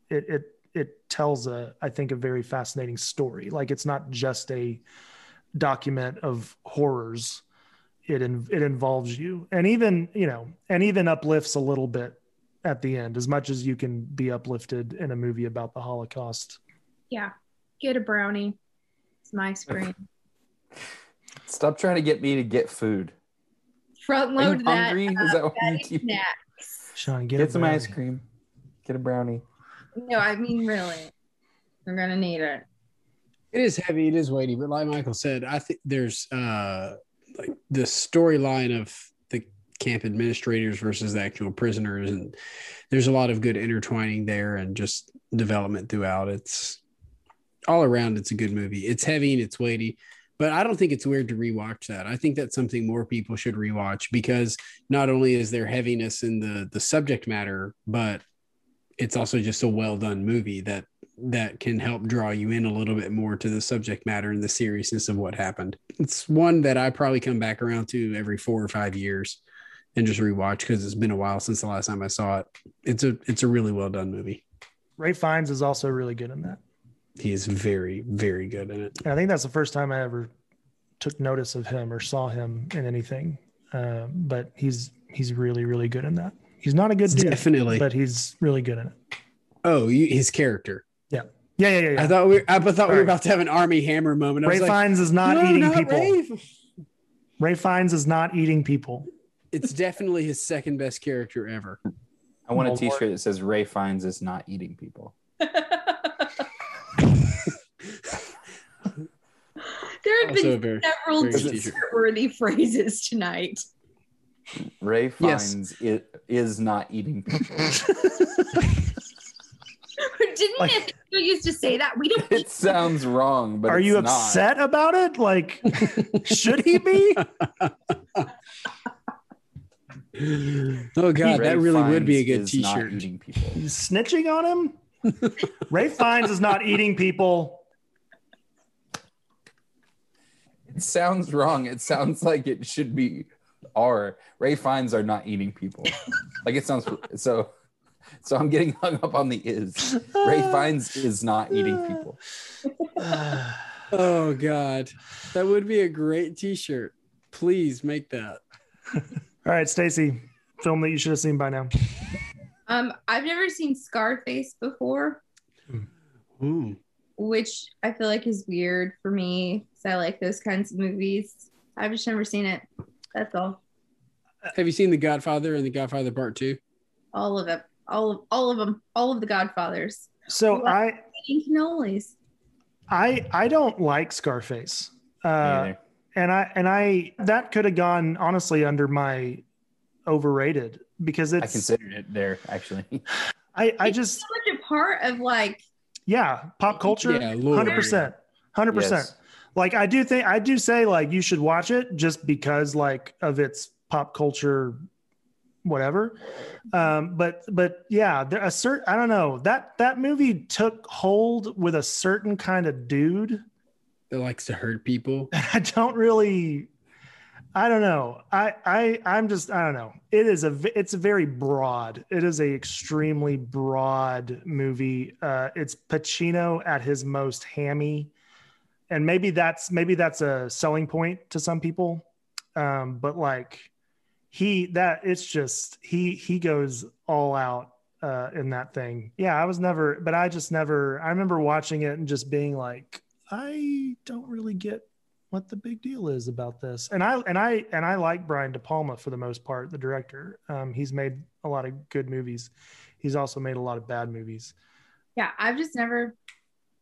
it it it tells a i think a very fascinating story like it's not just a document of horrors it in, it involves you and even you know and even uplifts a little bit at the end as much as you can be uplifted in a movie about the holocaust Yeah. Get a brownie. It's my screen. Stop trying to get me to get food. Front Are load you that. hungry? uh, Is that what you do? snacks. sean get, Get a some ice cream. Get a brownie. No, I mean really. We're gonna need it. It is heavy. It is weighty. But like Michael said, I think there's uh like the storyline of the camp administrators versus the actual prisoners, and there's a lot of good intertwining there and just development throughout. It's all around. It's a good movie. It's heavy and it's weighty. But I don't think it's weird to rewatch that. I think that's something more people should rewatch because not only is there heaviness in the the subject matter, but it's also just a well done movie that that can help draw you in a little bit more to the subject matter and the seriousness of what happened. It's one that I probably come back around to every four or five years and just rewatch because it's been a while since the last time I saw it. It's a it's a really well done movie. ray fiennes is also really good in that He is very very good in it. And I think that's the first time I ever took notice of him or saw him in anything. Uh, but he's he's really really good in that. He's not a good dude, Definitely. but he's really good in it. oh, you, his character. Yeah, yeah, yeah. yeah. I thought we I thought we Sorry. were about to have an Armie Hammer moment. I Ray was like, Fiennes is not "No, eating not people. Ray. Ray." Fiennes is not eating people. It's definitely his second best character ever. I want a t-shirt that says Ray Fiennes is not eating people. there have Also been very, several very good t-shirt. worthy phrases tonight. Ray Yes. Fiennes i- is not eating people. Didn't Like- Anthony used to say that? We don't it sounds wrong, but Are it's you not. upset about it? Like, should he be? oh god, Ray that really would be a good t-shirt. eating people. He's snitching on him. Ray Fiennes is not eating people. It sounds wrong. It sounds like it should be R. Ray Fiennes are not eating people. like it sounds so. So I'm getting hung up on the is. Ray Fiennes is not eating people. Oh god, that would be a great T-shirt. Please make that. All right, Stacy, film that you should have seen by now. Um, I've never seen Scarface before, Ooh. which I feel like is weird for me. So I like those kinds of movies. I've just never seen it. That's all. Have you seen The Godfather and The Godfather Part Two? All of it. All of all of them. All of the Godfathers. So I Eating cannolis. I I don't like Scarface. Uh, and I and I that could have gone honestly under my overrated because it's I it's considered it there actually. I I It's just so much a part of like yeah pop culture Yeah, hundred percent hundred percent Yes. Like I do think I do say like you should watch it just because like of its pop culture whatever um but but yeah there a certain i don't know that that movie took hold with a certain kind of dude That likes to hurt people. I don't really I don't know. I I I'm just I don't know. it is a it's a very broad. It is a extremely broad movie. Uh, it's Pacino at his most hammy, and maybe that's maybe that's a selling point to some people. Um, but like he that it's just he he goes all out uh, in that thing. Yeah, I was never, but I just never. I remember watching it and just being like, I don't really get what the big deal is about this. And I and I and I like Brian De Palma for the most part, the director. Um, he's made a lot of good movies. He's also made a lot of bad movies. Yeah, I've just never,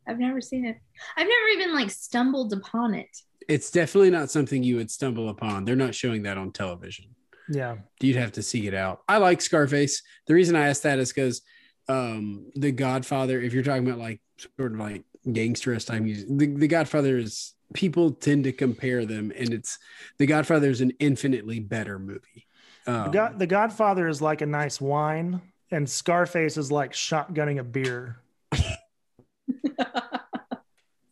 I've never seen it. I've never even like stumbled upon it. It's definitely not something you would stumble upon. They're not showing that on television. Yeah, You'd have to seek it out. I like Scarface. The reason I asked that is because um, The Godfather, if you're talking about like sort of like gangsterist time music, the, the Godfather is people tend to compare them, and it's The Godfather is an infinitely better movie. Um, the, God, the Godfather is like a nice wine, and Scarface is like shotgunning a beer.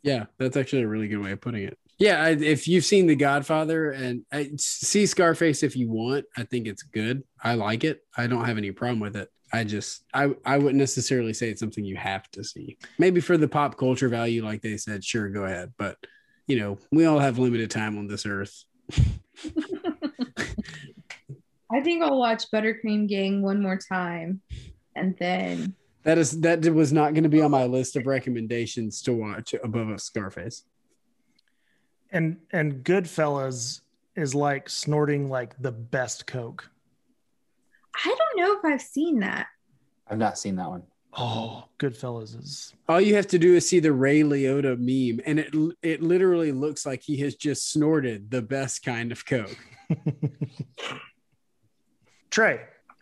Yeah, that's actually a really good way of putting it. Yeah, if you've seen The Godfather and I, see Scarface if you want, I think it's good. I like it. I don't have any problem with it. I just I I wouldn't necessarily say it's something you have to see. Maybe for the pop culture value, like they said, sure, go ahead. But you know, we all have limited time on this earth. I think I'll watch Buttercream Gang one more time, and then That is that was not going to be on my list of recommendations to watch above a Scarface. And and Goodfellas is like snorting like the best coke. I don't know if I've seen that. I've not seen that one. Oh, Goodfellas is All you have to do is see the Ray Liotta meme, and it it literally looks like he has just snorted the best kind of coke. Trey,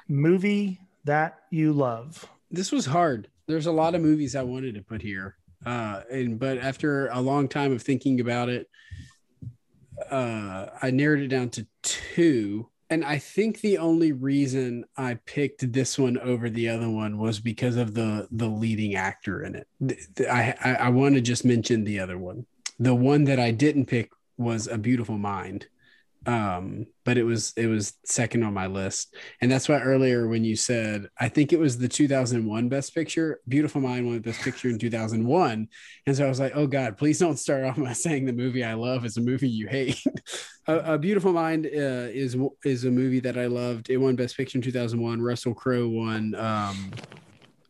movie that you love. This was hard. There's a lot of movies I wanted to put here, uh, and but after a long time of thinking about it, uh, I narrowed it down to two. And I think the only reason I picked this one over the other one was because of the the leading actor in it. I I, I want to just mention the other one. The one that I didn't pick was A Beautiful Mind, um, but it was it was second on my list, and that's why earlier when you said I think it was the 2001 Best Picture, Beautiful Mind won Best Picture in 2001, and so I was like, oh God, please don't start off by saying the movie I love is a movie you hate. a, a Beautiful Mind uh, is is a movie that I loved. It won Best Picture in 2001. Russell Crowe won. Um,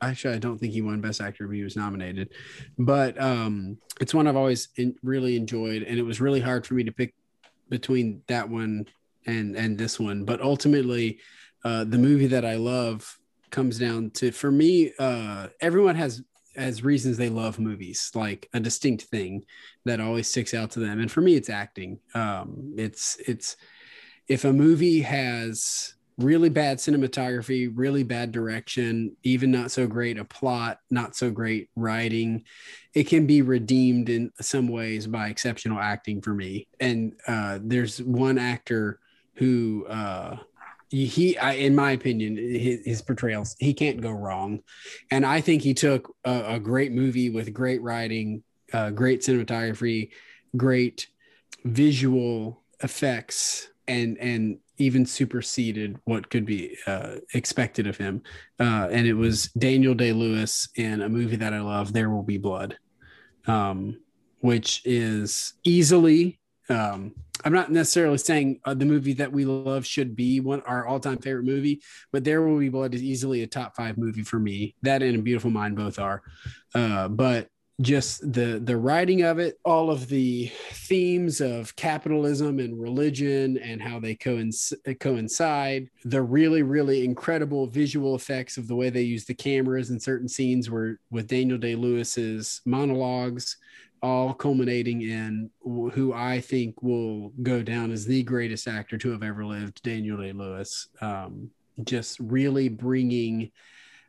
actually, I don't think he won Best Actor, but he was nominated. But um, it's one I've always in, really enjoyed, and it was really hard for me to pick between that one and and this one. But ultimately, uh, the movie that I love comes down to for me. Uh, everyone has has reasons they love movies, like a distinct thing that always sticks out to them. And for me, it's acting. Um, it's it's if a movie has really bad cinematography, really bad direction, even not so great a plot, not so great writing, it can be redeemed in some ways by exceptional acting for me. And uh, there's one actor who uh, he, I, in my opinion, his, his, portrayals, he can't go wrong. And I think he took a, a great movie with great writing, uh, great cinematography, great visual effects, and and even superseded what could be uh, expected of him. Uh, and it was Daniel Day Lewis in a movie that I love, There Will Be Blood, um, which is easily. Um, I'm not necessarily saying uh, the movie that we love should be one our all-time favorite movie, but There Will Be Blood is easily a top five movie for me. That and A Beautiful Mind both are. Uh, but just the the writing of it all of the themes of capitalism and religion and how they coincide. The really really incredible visual effects of the way they use the cameras in certain scenes where with daniel day lewis's monologues all culminating in who i think will go down as the greatest actor to have ever lived daniel day lewis um, just really bringing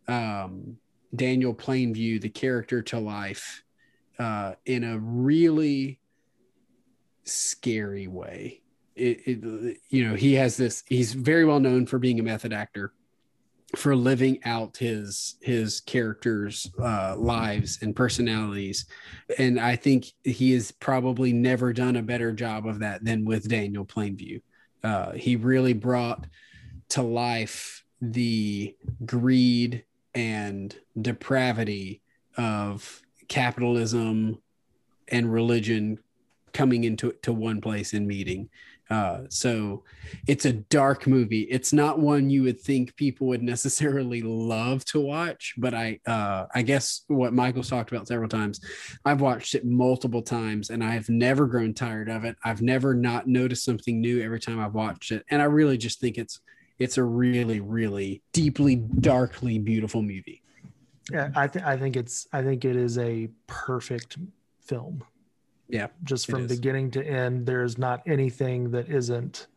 um, Daniel Plainview, the character, to life uh, in a really scary way. It, it, you know, he has this. He's very well known for being a method actor, for living out his his characters' uh, lives and personalities, and I think he has probably never done a better job of that than with Daniel Plainview. Uh, he really brought to life the greed and depravity of capitalism and religion coming into to one place and meeting. Uh, so it's a dark movie. It's not one you would think people would necessarily love to watch, but I uh, I guess what Michael's talked about several times, I've watched it multiple times and I have never grown tired of it. I've never not noticed something new every time I've watched it, and I really just think it's it's a really really deeply darkly beautiful movie. Yeah, I think I think it's I think it is a perfect film. Yeah, just from beginning to end, there's not anything that isn't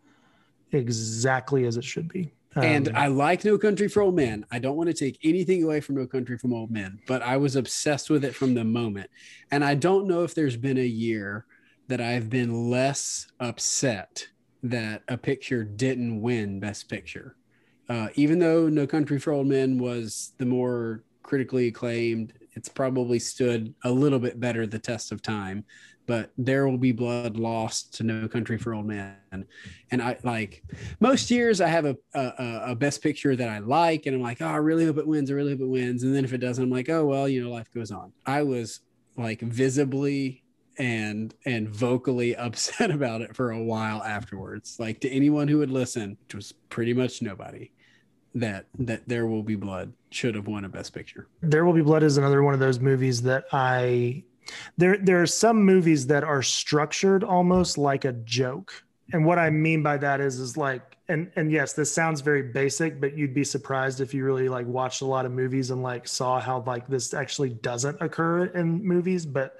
exactly as it should be. and Um, I like No Country for Old Men. I don't want to take anything away from No Country from Old Men, but I was obsessed with it from the moment. And I don't know if there's been a year that I've been less upset that a picture didn't win Best Picture. Uh, even though No Country for Old Men was the more critically acclaimed, it's probably stood a little bit better the test of time. But There Will Be Blood lost to No Country for Old Men. And I like most years I have a, a a best picture that I like, and I'm like, oh, I really hope it wins. I really hope it wins. And then if it doesn't, I'm like, oh well, you know, life goes on. I was like visibly and and vocally upset about it for a while afterwards. Like to anyone who would listen, which was pretty much nobody, that that There Will Be Blood should have won a best picture. There Will Be Blood is another one of those movies that I there there are some movies that are structured almost like a joke. And what I mean by that is is like and and yes, this sounds very basic, but you'd be surprised if you really like watched a lot of movies and like saw how like this actually doesn't occur in movies, but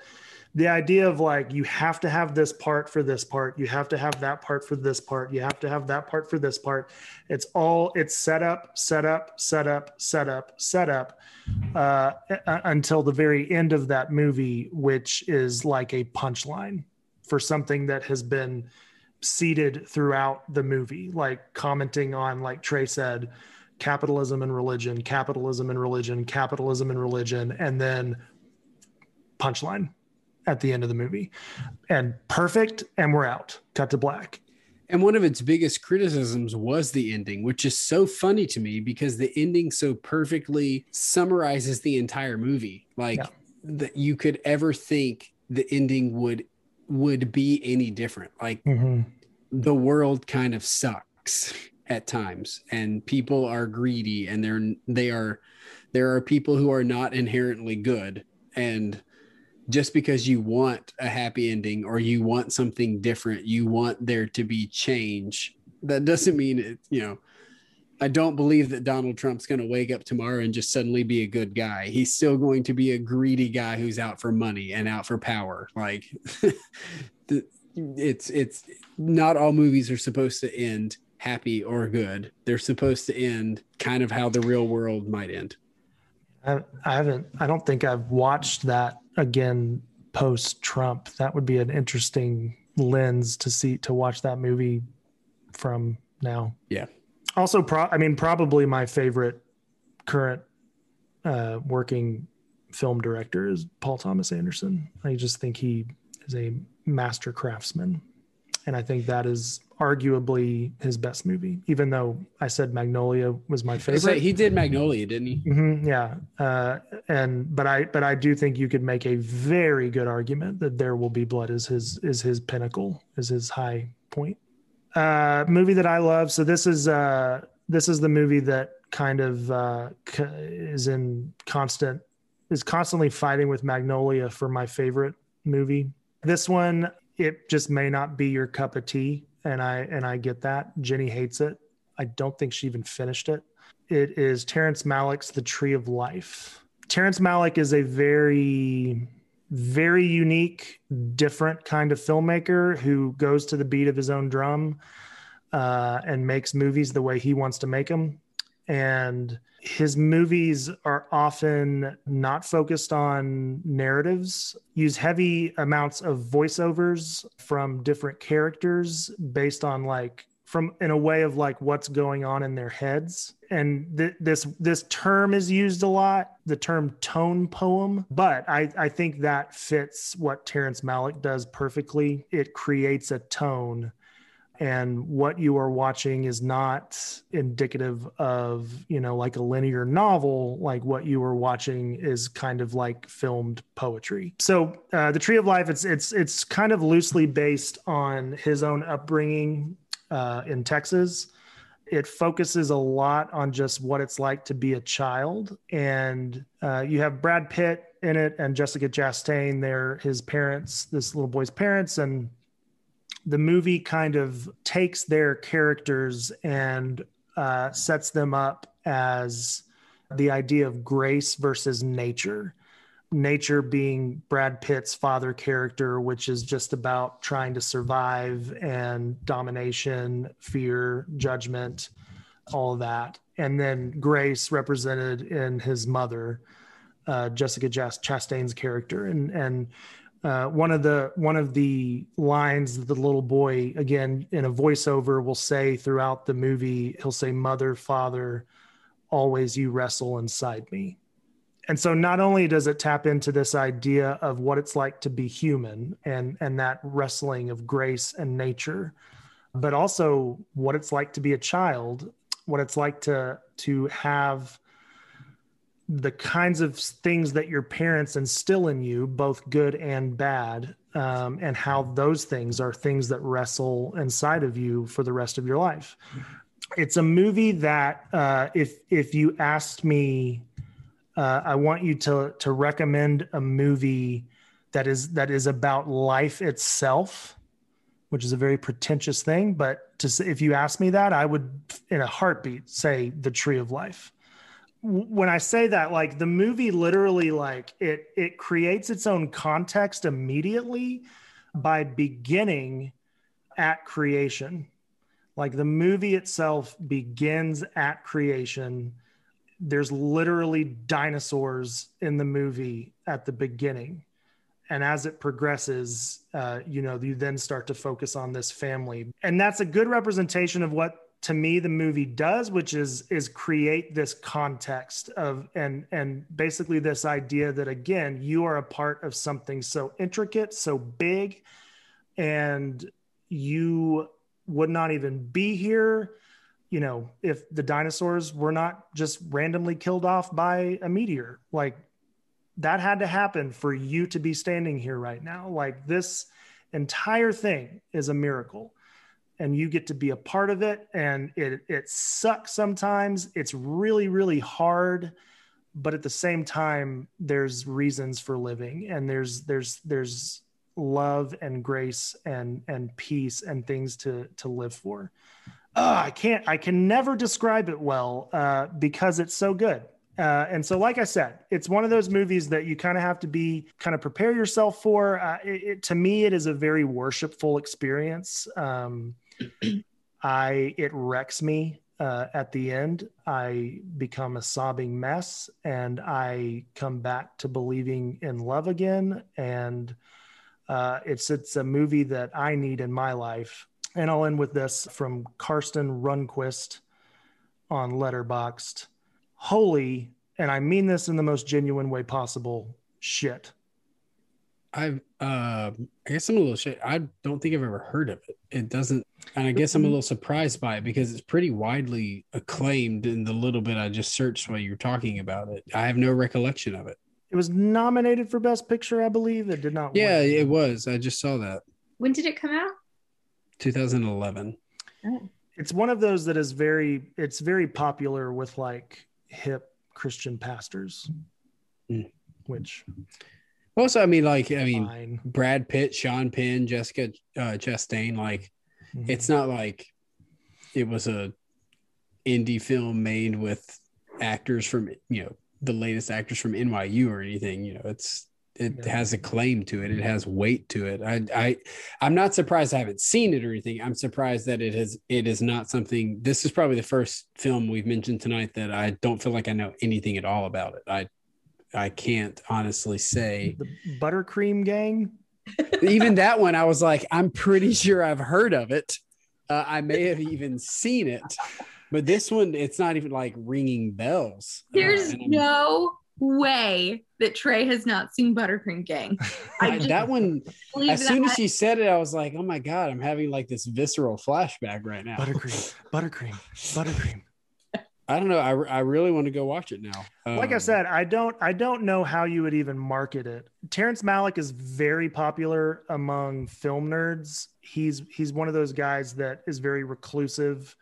the idea of like you have to have this part for this part you have to have that part for this part you have to have that part for this part. It's all it's set up set up set up set up set up uh, until the very end of that movie which is like a punchline for something that has been seeded throughout the movie like commenting on like trey said capitalism and religion capitalism and religion capitalism and religion and then punchline at the end of the movie and perfect and we're out cut to black And one of its biggest criticisms was the ending, which is so funny to me because the ending so perfectly summarizes the entire movie. Like Yeah. that you could ever think the ending would would be any different. Like mm-hmm. the world kind of sucks at times and people are greedy and they're they are there are people who are not inherently good and just because you want a happy ending or you want something different you want there to be change that doesn't mean it you know. I don't believe that donald trump's going to wake up tomorrow and just suddenly be a good guy. He's still going to be a greedy guy who's out for money and out for power. Like it's it's not all movies are supposed to end happy or good. They're supposed to end kind of how the real world might end I, I haven't i don't think i've watched that again post trump that would be an interesting lens to see to watch that movie from now. Yeah. also pro i mean probably my favorite current uh working film director is paul thomas anderson. I just think he is a master craftsman and i think that is arguably his best movie even though i said magnolia was my favorite he did magnolia didn't he hmm yeah, uh, and but I but I do think you could make a very good argument that There Will Be Blood is his is his pinnacle, is his high point. Uh, movie that I love. So this is uh, this is the movie that kind of uh, c- is in constant is constantly fighting with Magnolia for my favorite movie. This one it just may not be your cup of tea, and I and I get that. Jenny hates it. I don't think she even finished it it is Terrence Malick's The Tree of Life. Terrence Malick is a very, very unique, different kind of filmmaker who goes to the beat of his own drum uh, and makes movies the way he wants to make them. And his movies are often not focused on narratives, use heavy amounts of voiceovers from different characters based on like from in a way of like what's going on in their heads. And th- this this term is used a lot the term tone poem but i i think that fits what terrence malick does perfectly. It creates a tone and what you are watching is not indicative of you know like a linear novel like what you are watching is kind of like filmed poetry. So uh, the tree of life it's it's it's kind of loosely based on his own upbringing uh, in texas. It focuses a lot on just what it's like to be a child and uh, you have brad pitt in it and jessica chastain. They're his parents this little boy's parents and the movie kind of takes their characters and uh, sets them up as the idea of grace versus nature. Nature being Brad Pitt's father character, which is just about trying to survive and domination, fear, judgment, all that. And then grace represented in his mother, uh, Jessica Chastain's character. And, and uh, one of the one of the lines that the little boy again in a voiceover will say throughout the movie he'll say mother father always you wrestle inside me. And so not only does it tap into this idea of what it's like to be human and and that wrestling of grace and nature but also what it's like to be a child what it's like to to have the kinds of things that your parents instill in you, both good and bad, um, and how those things are things that wrestle inside of you for the rest of your life. It's a movie that, uh, if if you asked me, uh, I want you to to recommend a movie that is that is about life itself, which is a very pretentious thing. But to if you ask me that, I would, in a heartbeat, say The Tree of Life when I say that, like the movie literally like it it creates its own context immediately by beginning at creation. Like the movie itself begins at creation. There's literally dinosaurs in the movie at the beginning. And as it progresses, uh, you know, you then start to focus on this family. And that's a good representation of what to me the movie does which is is create this context of and and basically this idea that again you are a part of something so intricate so big and you would not even be here you know if the dinosaurs were not just randomly killed off by a meteor. Like that had to happen for you to be standing here right now. Like this entire thing is a miracle and you get to be a part of it and it it sucks sometimes it's really really hard but at the same time there's reasons for living and there's there's there's love and grace and and peace and things to to live for i can't i can never describe it well uh, because it's so good uh, and so, like I said, it's one of those movies that you kind of have to be kind of prepare yourself for. Uh, it, it, to me, it is a very worshipful experience. Um, I it wrecks me uh, at the end. I become a sobbing mess, and I come back to believing in love again. And uh, it's it's a movie that I need in my life. And I'll end with this from Karsten Runquist on Letterboxd. Holy, and I mean this in the most genuine way possible. Shit. I've uh, I guess I'm a little shit. I don't think I've ever heard of it. It doesn't, and I guess I'm a little surprised by it because it's pretty widely acclaimed. In the little bit I just searched while you were talking about it, I have no recollection of it. It was nominated for Best Picture, I believe. It did not. Yeah, win. it was. I just saw that. When did it come out? 2011. It's one of those that is very. It's very popular with like hip Christian pastors, mm. which also, I mean, like, I mean, Fine. Brad Pitt, Sean Penn, Jessica uh, Chastain, like, mm-hmm. it's not like it was a indie film made with actors from, you know, the latest actors from NYU or anything. You know, it's it yeah. has a claim to it. It has weight to it. I I I'm not surprised I haven't seen it or anything. I'm surprised that it has it is not something. This is probably the first film we've mentioned tonight that I don't feel like I know anything at all about it. I I can't honestly say. The Buttercream Gang. even that one, I was like, I'm pretty sure I've heard of it. Uh, I may have even seen it, but this one, it's not even like ringing bells. Uh, There's uh, no way that Trey has not seen Buttercream Gang. I I- that one, as soon as she said it, I was like, oh my God, I'm having like this visceral flashback right now. Buttercream, buttercream, buttercream. I don't know. I, I really want to go watch it now. Like I Um, said, I don't I don't know how you would even market it. Terrence Malick is very popular among film nerds. He's he's one of those guys that is very reclusive,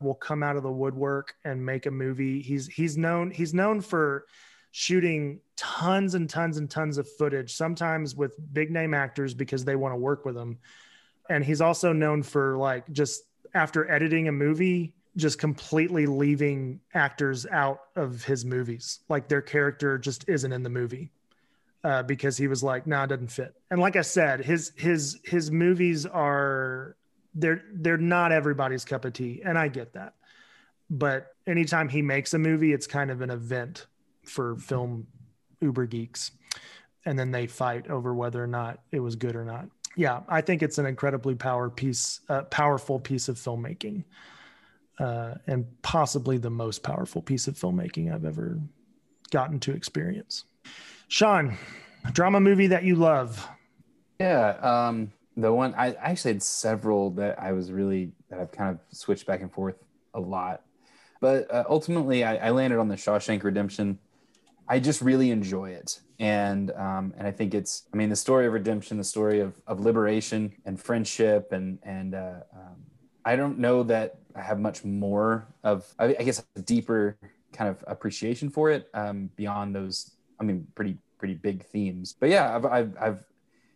will come out of the woodwork and make a movie. He's he's known he's known for shooting tons and tons and tons of footage, sometimes with big name actors because they want to work with him. And he's also known for like just after editing a movie, just completely leaving actors out of his movies. Like their character just isn't in the movie. Uh, because he was like, nah, it doesn't fit. And like I said, his his his movies are they're they're not everybody's cup of tea. And I get that. But anytime he makes a movie, it's kind of an event for film uber geeks. And then they fight over whether or not it was good or not. Yeah, I think it's an incredibly power piece, uh, powerful piece of filmmaking uh, and possibly the most powerful piece of filmmaking I've ever gotten to experience. Sean, drama movie that you love. Yeah, um, the one I, actually had several that I was really that I've kind of switched back and forth a lot, but uh, ultimately I, I landed on the Shawshank Redemption. I just really enjoy it, and um, and I think it's I mean the story of redemption, the story of, of liberation and friendship, and and uh, um, I don't know that I have much more of I, guess a deeper kind of appreciation for it um, beyond those I mean pretty pretty big themes, but yeah I've I've, I've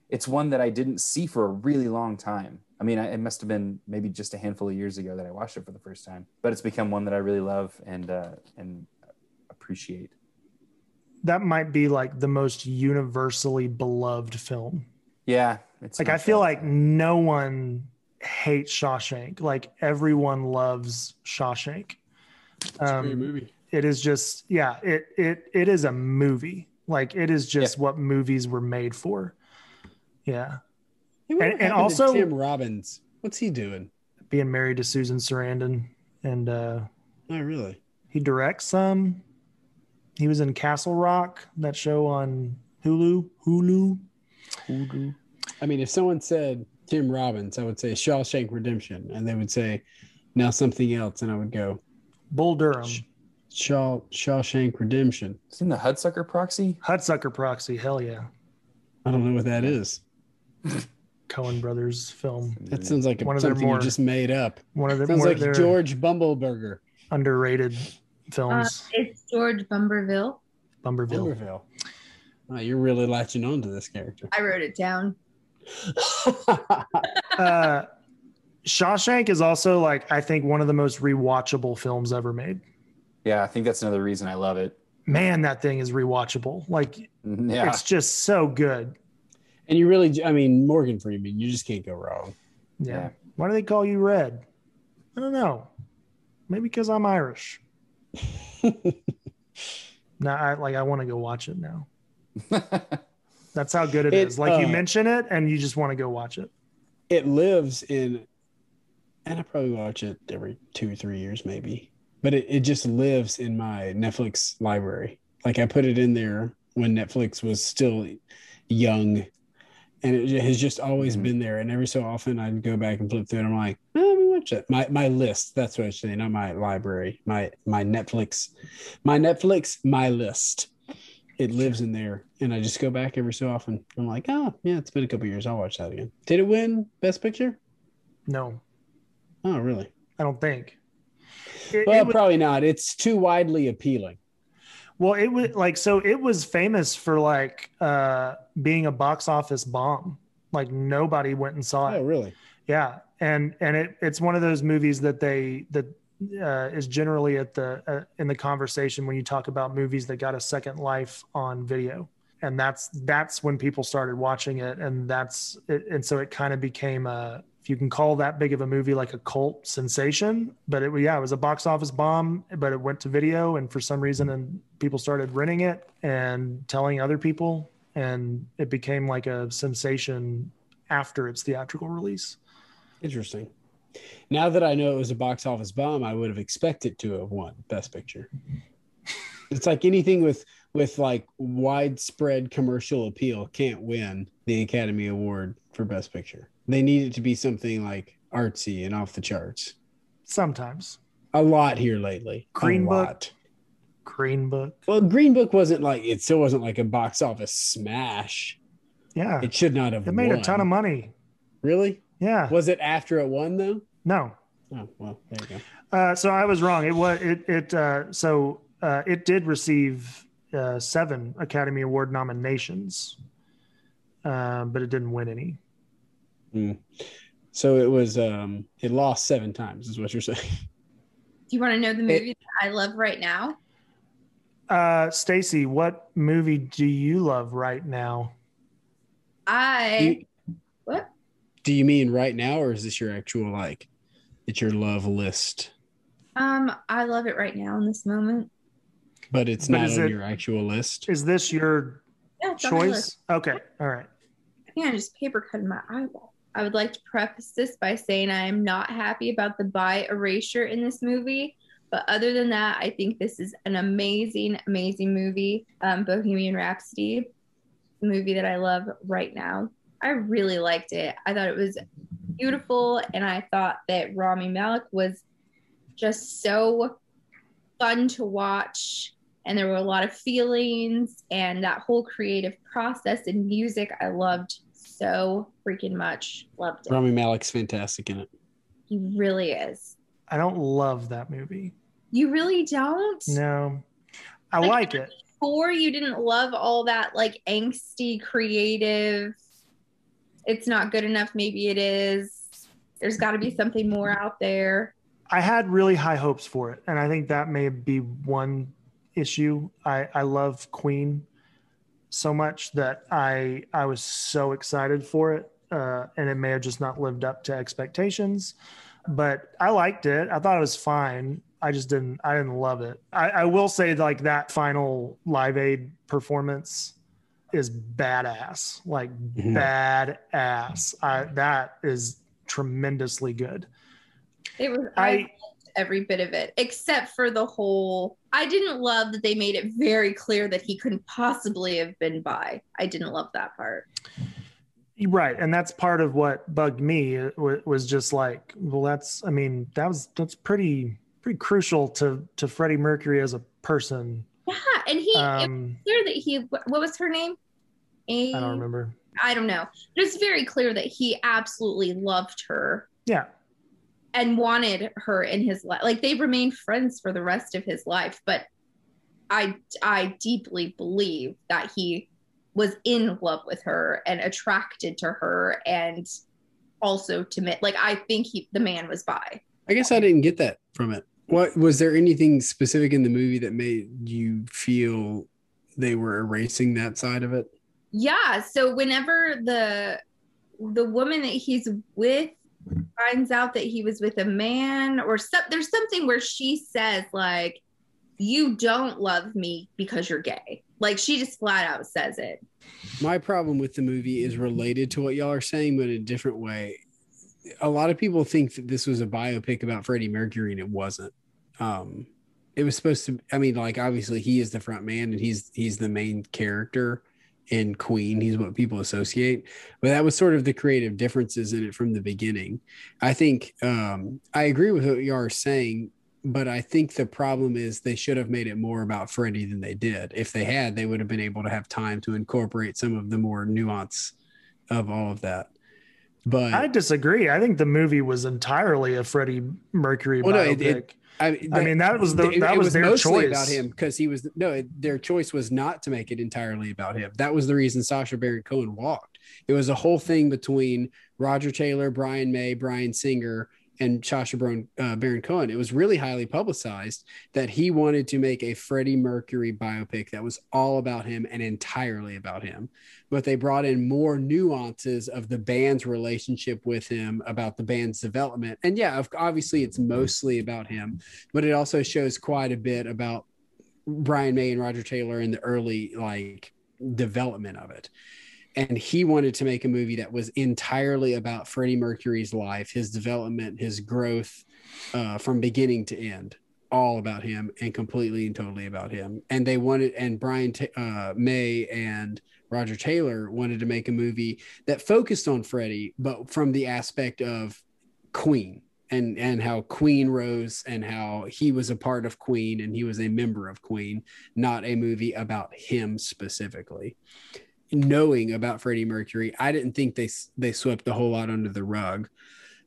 it's one that I didn't see for a really long time. I mean, I- it must have been maybe just a handful of years ago that I watched it for the first time, but it's become one that I really love and uh, and appreciate. That might be like the most universally beloved film. Yeah, it's Like I feel bad. like no one hates Shawshank. Like everyone loves Shawshank. It's a great Um, movie. it is just yeah, it it it is a movie. Like it is just what movies were made for. Yeah. Hey, and- and also- Tim Robbins. What's he doing? Being married to Susan Sarandon and uh Oh, really? He directs some. He was in Castle Rock, that show on Hulu. Hulu. Hulu. I mean, if someone said Tim Robbins, I would say Shawshank Redemption, and they would say now something else, and I would go Bull Durham. Shaw Shawshank Redemption. seen the Hudsucker Proxy. Hudsucker Proxy. Hell yeah. I don't know what that is. Coen Brothers film. That sounds like One of something more- you just made up. One of the Sounds one like of their George Bumbleberger. underrated Uh, films. it's George Bumberville. Bumberville. Bumberville. Oh, you're really latching on to this character. I wrote it down. Uh, Shawshank is also like I think one of the most rewatchable films ever made. Yeah, I think that's another reason I love it. Man, that thing is rewatchable. Like Yeah, it's just so good. and you really, I mean, Morgan Freeman, you just can't go wrong. Yeah. Yeah. Why do they call you Red? I don't know. Maybe because I'm Irish. Now, I like I want to go watch it now. That's how good it It, is. Like you uh, mention it, and you just want to go watch it. it lives in, and I probably watch it every two or three years, maybe. But it, it just lives in my Netflix library. Like I put it in there when Netflix was still young, and it has just always Mhm. been there. And every so often, I'd go back and flip through it. I'm like, oh, let me watch it. My my list. That's what I should say, not my library. My my Netflix, my Netflix, my list. It lives in there, and I just go back every so often. I'm like, oh yeah, it's been a couple years. I'll watch that again. Did it win Best Picture? No, Oh, really? I don't think. It, Well, it was, probably not. It's too widely appealing. well, it was like so. It was famous for like uh, being a box office bomb. Like nobody went and saw it. Oh, really? Yeah, and and it it's one of those movies that they that uh, is generally at the uh, in the conversation when you talk about movies that got a second life on video, and that's that's when people started watching it, and that's it, and so it kind of became a if you can call that big of a movie like a cult sensation, but it yeah it was a box office bomb, but it went to video, and for some reason and people started renting it and telling other people, and it became like a sensation after its theatrical release. Interesting. Now that I know it was a box office bomb, I would have expected to have won Best Picture. It's like anything with with like widespread commercial appeal can't win the Academy Award for Best Picture. They need it to be something like artsy and off the charts. Sometimes. A lot here lately. Green Book. lot. Green Book. Well, Green Book wasn't like it still wasn't like a box office smash. Yeah. It should not have. It made a ton of money. Really? Yeah. Was it after it won though? No. Oh well, there you go. Uh, so I was wrong. It was it it uh, so uh, it did receive uh, seven Academy Award nominations, uh, but it didn't win any. So it was um it lost seven times, is what you're saying. Do you want to know the movie that I love right now? Uh, Stacy, what movie do you love right now? I You- what? Do you mean right now, or is this your actual like it's your love list? Um, I love it right now in this moment. But it's But not is on it- your actual list. Is this your Yeah, it's on my list. choice? Okay, all right. I think I just paper cutting my eyeball. I would like to preface this by saying I am not happy about the bi erasure in this movie. But other than that, I think this is an amazing, amazing movie. Um, Bohemian Rhapsody, the movie that I love right now. I really liked it. I thought it was beautiful, and I thought that Rami Malek was just so fun to watch. And there were a lot of feelings, and that whole creative process and music I loved so freaking much. Loved it. Rami Malek's fantastic in it. He really is. I don't love that movie. You really don't? No, I Like- like it. Before you didn't love all that like angsty, creative. It's not good enough. Maybe it is. There's got to be something more out there. I had really high hopes for it, and I think that may be one issue. I I love Queen so much that I I was so excited for it, uh, and it may have just not lived up to expectations. But I liked it. I thought it was fine. I just didn't. I didn't love it. I, I will say, like that final Live Aid performance is badass. Like Mhm. badass. I, that is tremendously good. It was. I, I loved every bit of it, except for the whole. I didn't love that they made it very clear that he couldn't possibly have been bi. I didn't love that part. Right, and that's part of what bugged me. It was just like, well, that's. I mean, that was that's pretty pretty crucial to to Freddie Mercury as a person. Yeah, and he. it was Um, clear that he. What was her name? A, I don't remember. I don't know. But it's very clear that he absolutely loved her Yeah, and wanted her in his life. Like they remained friends for the rest of his life. But I, I deeply believe that he was in love with her and attracted to her, and also to me. Like I think he, the man was bi. I guess I didn't get that from it. What was there anything specific in the movie that made you feel they were erasing that side of it? Yeah. So whenever the the woman that he's with finds out that he was with a man or some, there's something where she says like you don't love me because you're gay like she just flat out says it My problem with the movie is related to what y'all are saying, but in a different way. A lot of people think that this was a biopic about Freddie Mercury, and it wasn't. Um, it was supposed to. I mean, like obviously he is the front man, and he's he's the main character in Queen. He's what people associate, but that was sort of the creative differences in it from the beginning. I think um, I agree with what you are saying, but I think the problem is they should have made it more about Freddie than they did. If they had, they would have been able to have time to incorporate some of the more nuance of all of that. But I disagree. I think the movie was entirely a Freddie Mercury Well, no, biopic. it- it- I, I mean, that was the it- that it was, their mostly choice. about him because he was no it- their choice was not to make it entirely about him that was the reason sacha baron cohen walked it was a whole thing between roger taylor brian may bryan singer and sacha baron, uh, baron cohen it was really highly publicized that he wanted to make a freddie mercury biopic that was all about him and entirely about him but they brought in more nuances of the band's relationship with him about the band's development and yeah obviously it's mostly about him but it also shows quite a bit about Brian May and Roger Taylor in the early like development of it. And he wanted to make a movie that was entirely about Freddie Mercury's life, his development, his growth uh, from beginning to end. all about him and completely and totally about him. And they wanted, and Brian uh, May and Roger Taylor wanted to make a movie that focused on Freddie, but from the aspect of Queen and and how Queen rose and how he was a part of Queen and he was a member of Queen, not a movie about him specifically. Knowing about Freddie Mercury, I didn't think they they swept the whole lot under the rug,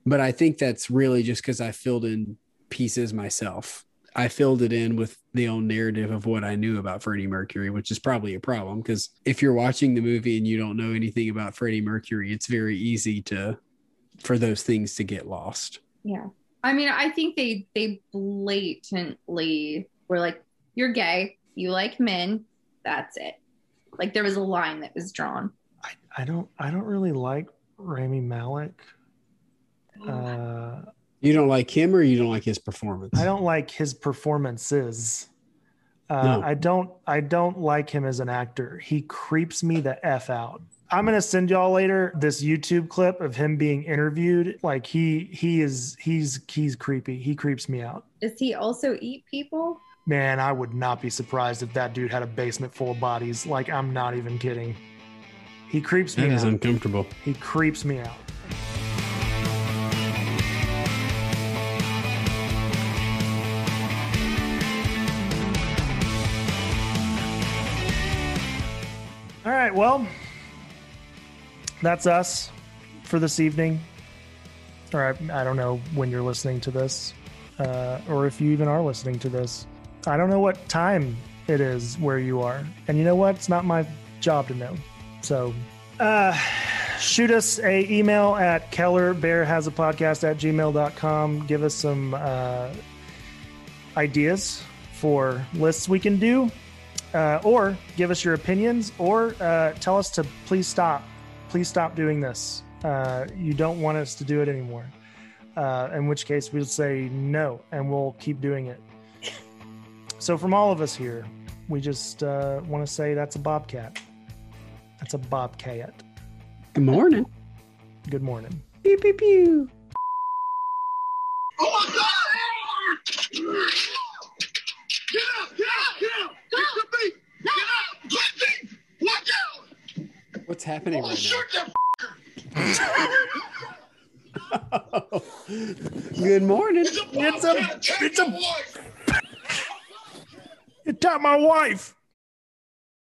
but I think that's really just because I filled in pieces myself. I filled it in with the own narrative of what I knew about Freddie Mercury, which is probably a problem because if you're watching the movie and you don't know anything about Freddie Mercury, it's very easy to for those things to get lost. Yeah. I mean, I think they they blatantly were like, "You're gay. You like men. That's it." Like there was a line that was drawn. I, I don't I don't really like Rami Malek. Uh, you don't like him, or you don't like his performance. I don't like his performances. Uh, no. I don't I don't like him as an actor. He creeps me the f out. I'm gonna send y'all later this YouTube clip of him being interviewed. Like he he is he's he's creepy. He creeps me out. Does he also eat people? Man, I would not be surprised if that dude had a basement full of bodies. Like I'm not even kidding. He creeps me that out. That is uncomfortable. He creeps me out. All right, well, that's us for this evening. Or I, I don't know when you're listening to this, uh, or if you even are listening to this. I don't know what time it is where you are. And you know what? It's not my job to know. So uh, shoot us a email at kellerbearhasapodcast at gmail.com. Give us some uh, ideas for lists we can do. Uh, or give us your opinions or uh, tell us to please stop please stop doing this. Uh, you don't want us to do it anymore. Uh, in which case we'll say no and we'll keep doing it. So, from all of us here, we just uh, want to say that's a bobcat. That's a bobcat. Good morning. Good morning. Pew, pew, pew. Oh my God! Get up! Get up! Get up! Get up! Get up! Get up! Watch out! What's happening oh, right shoot now? Good morning. It's a, it's a, it's a, taught my wife.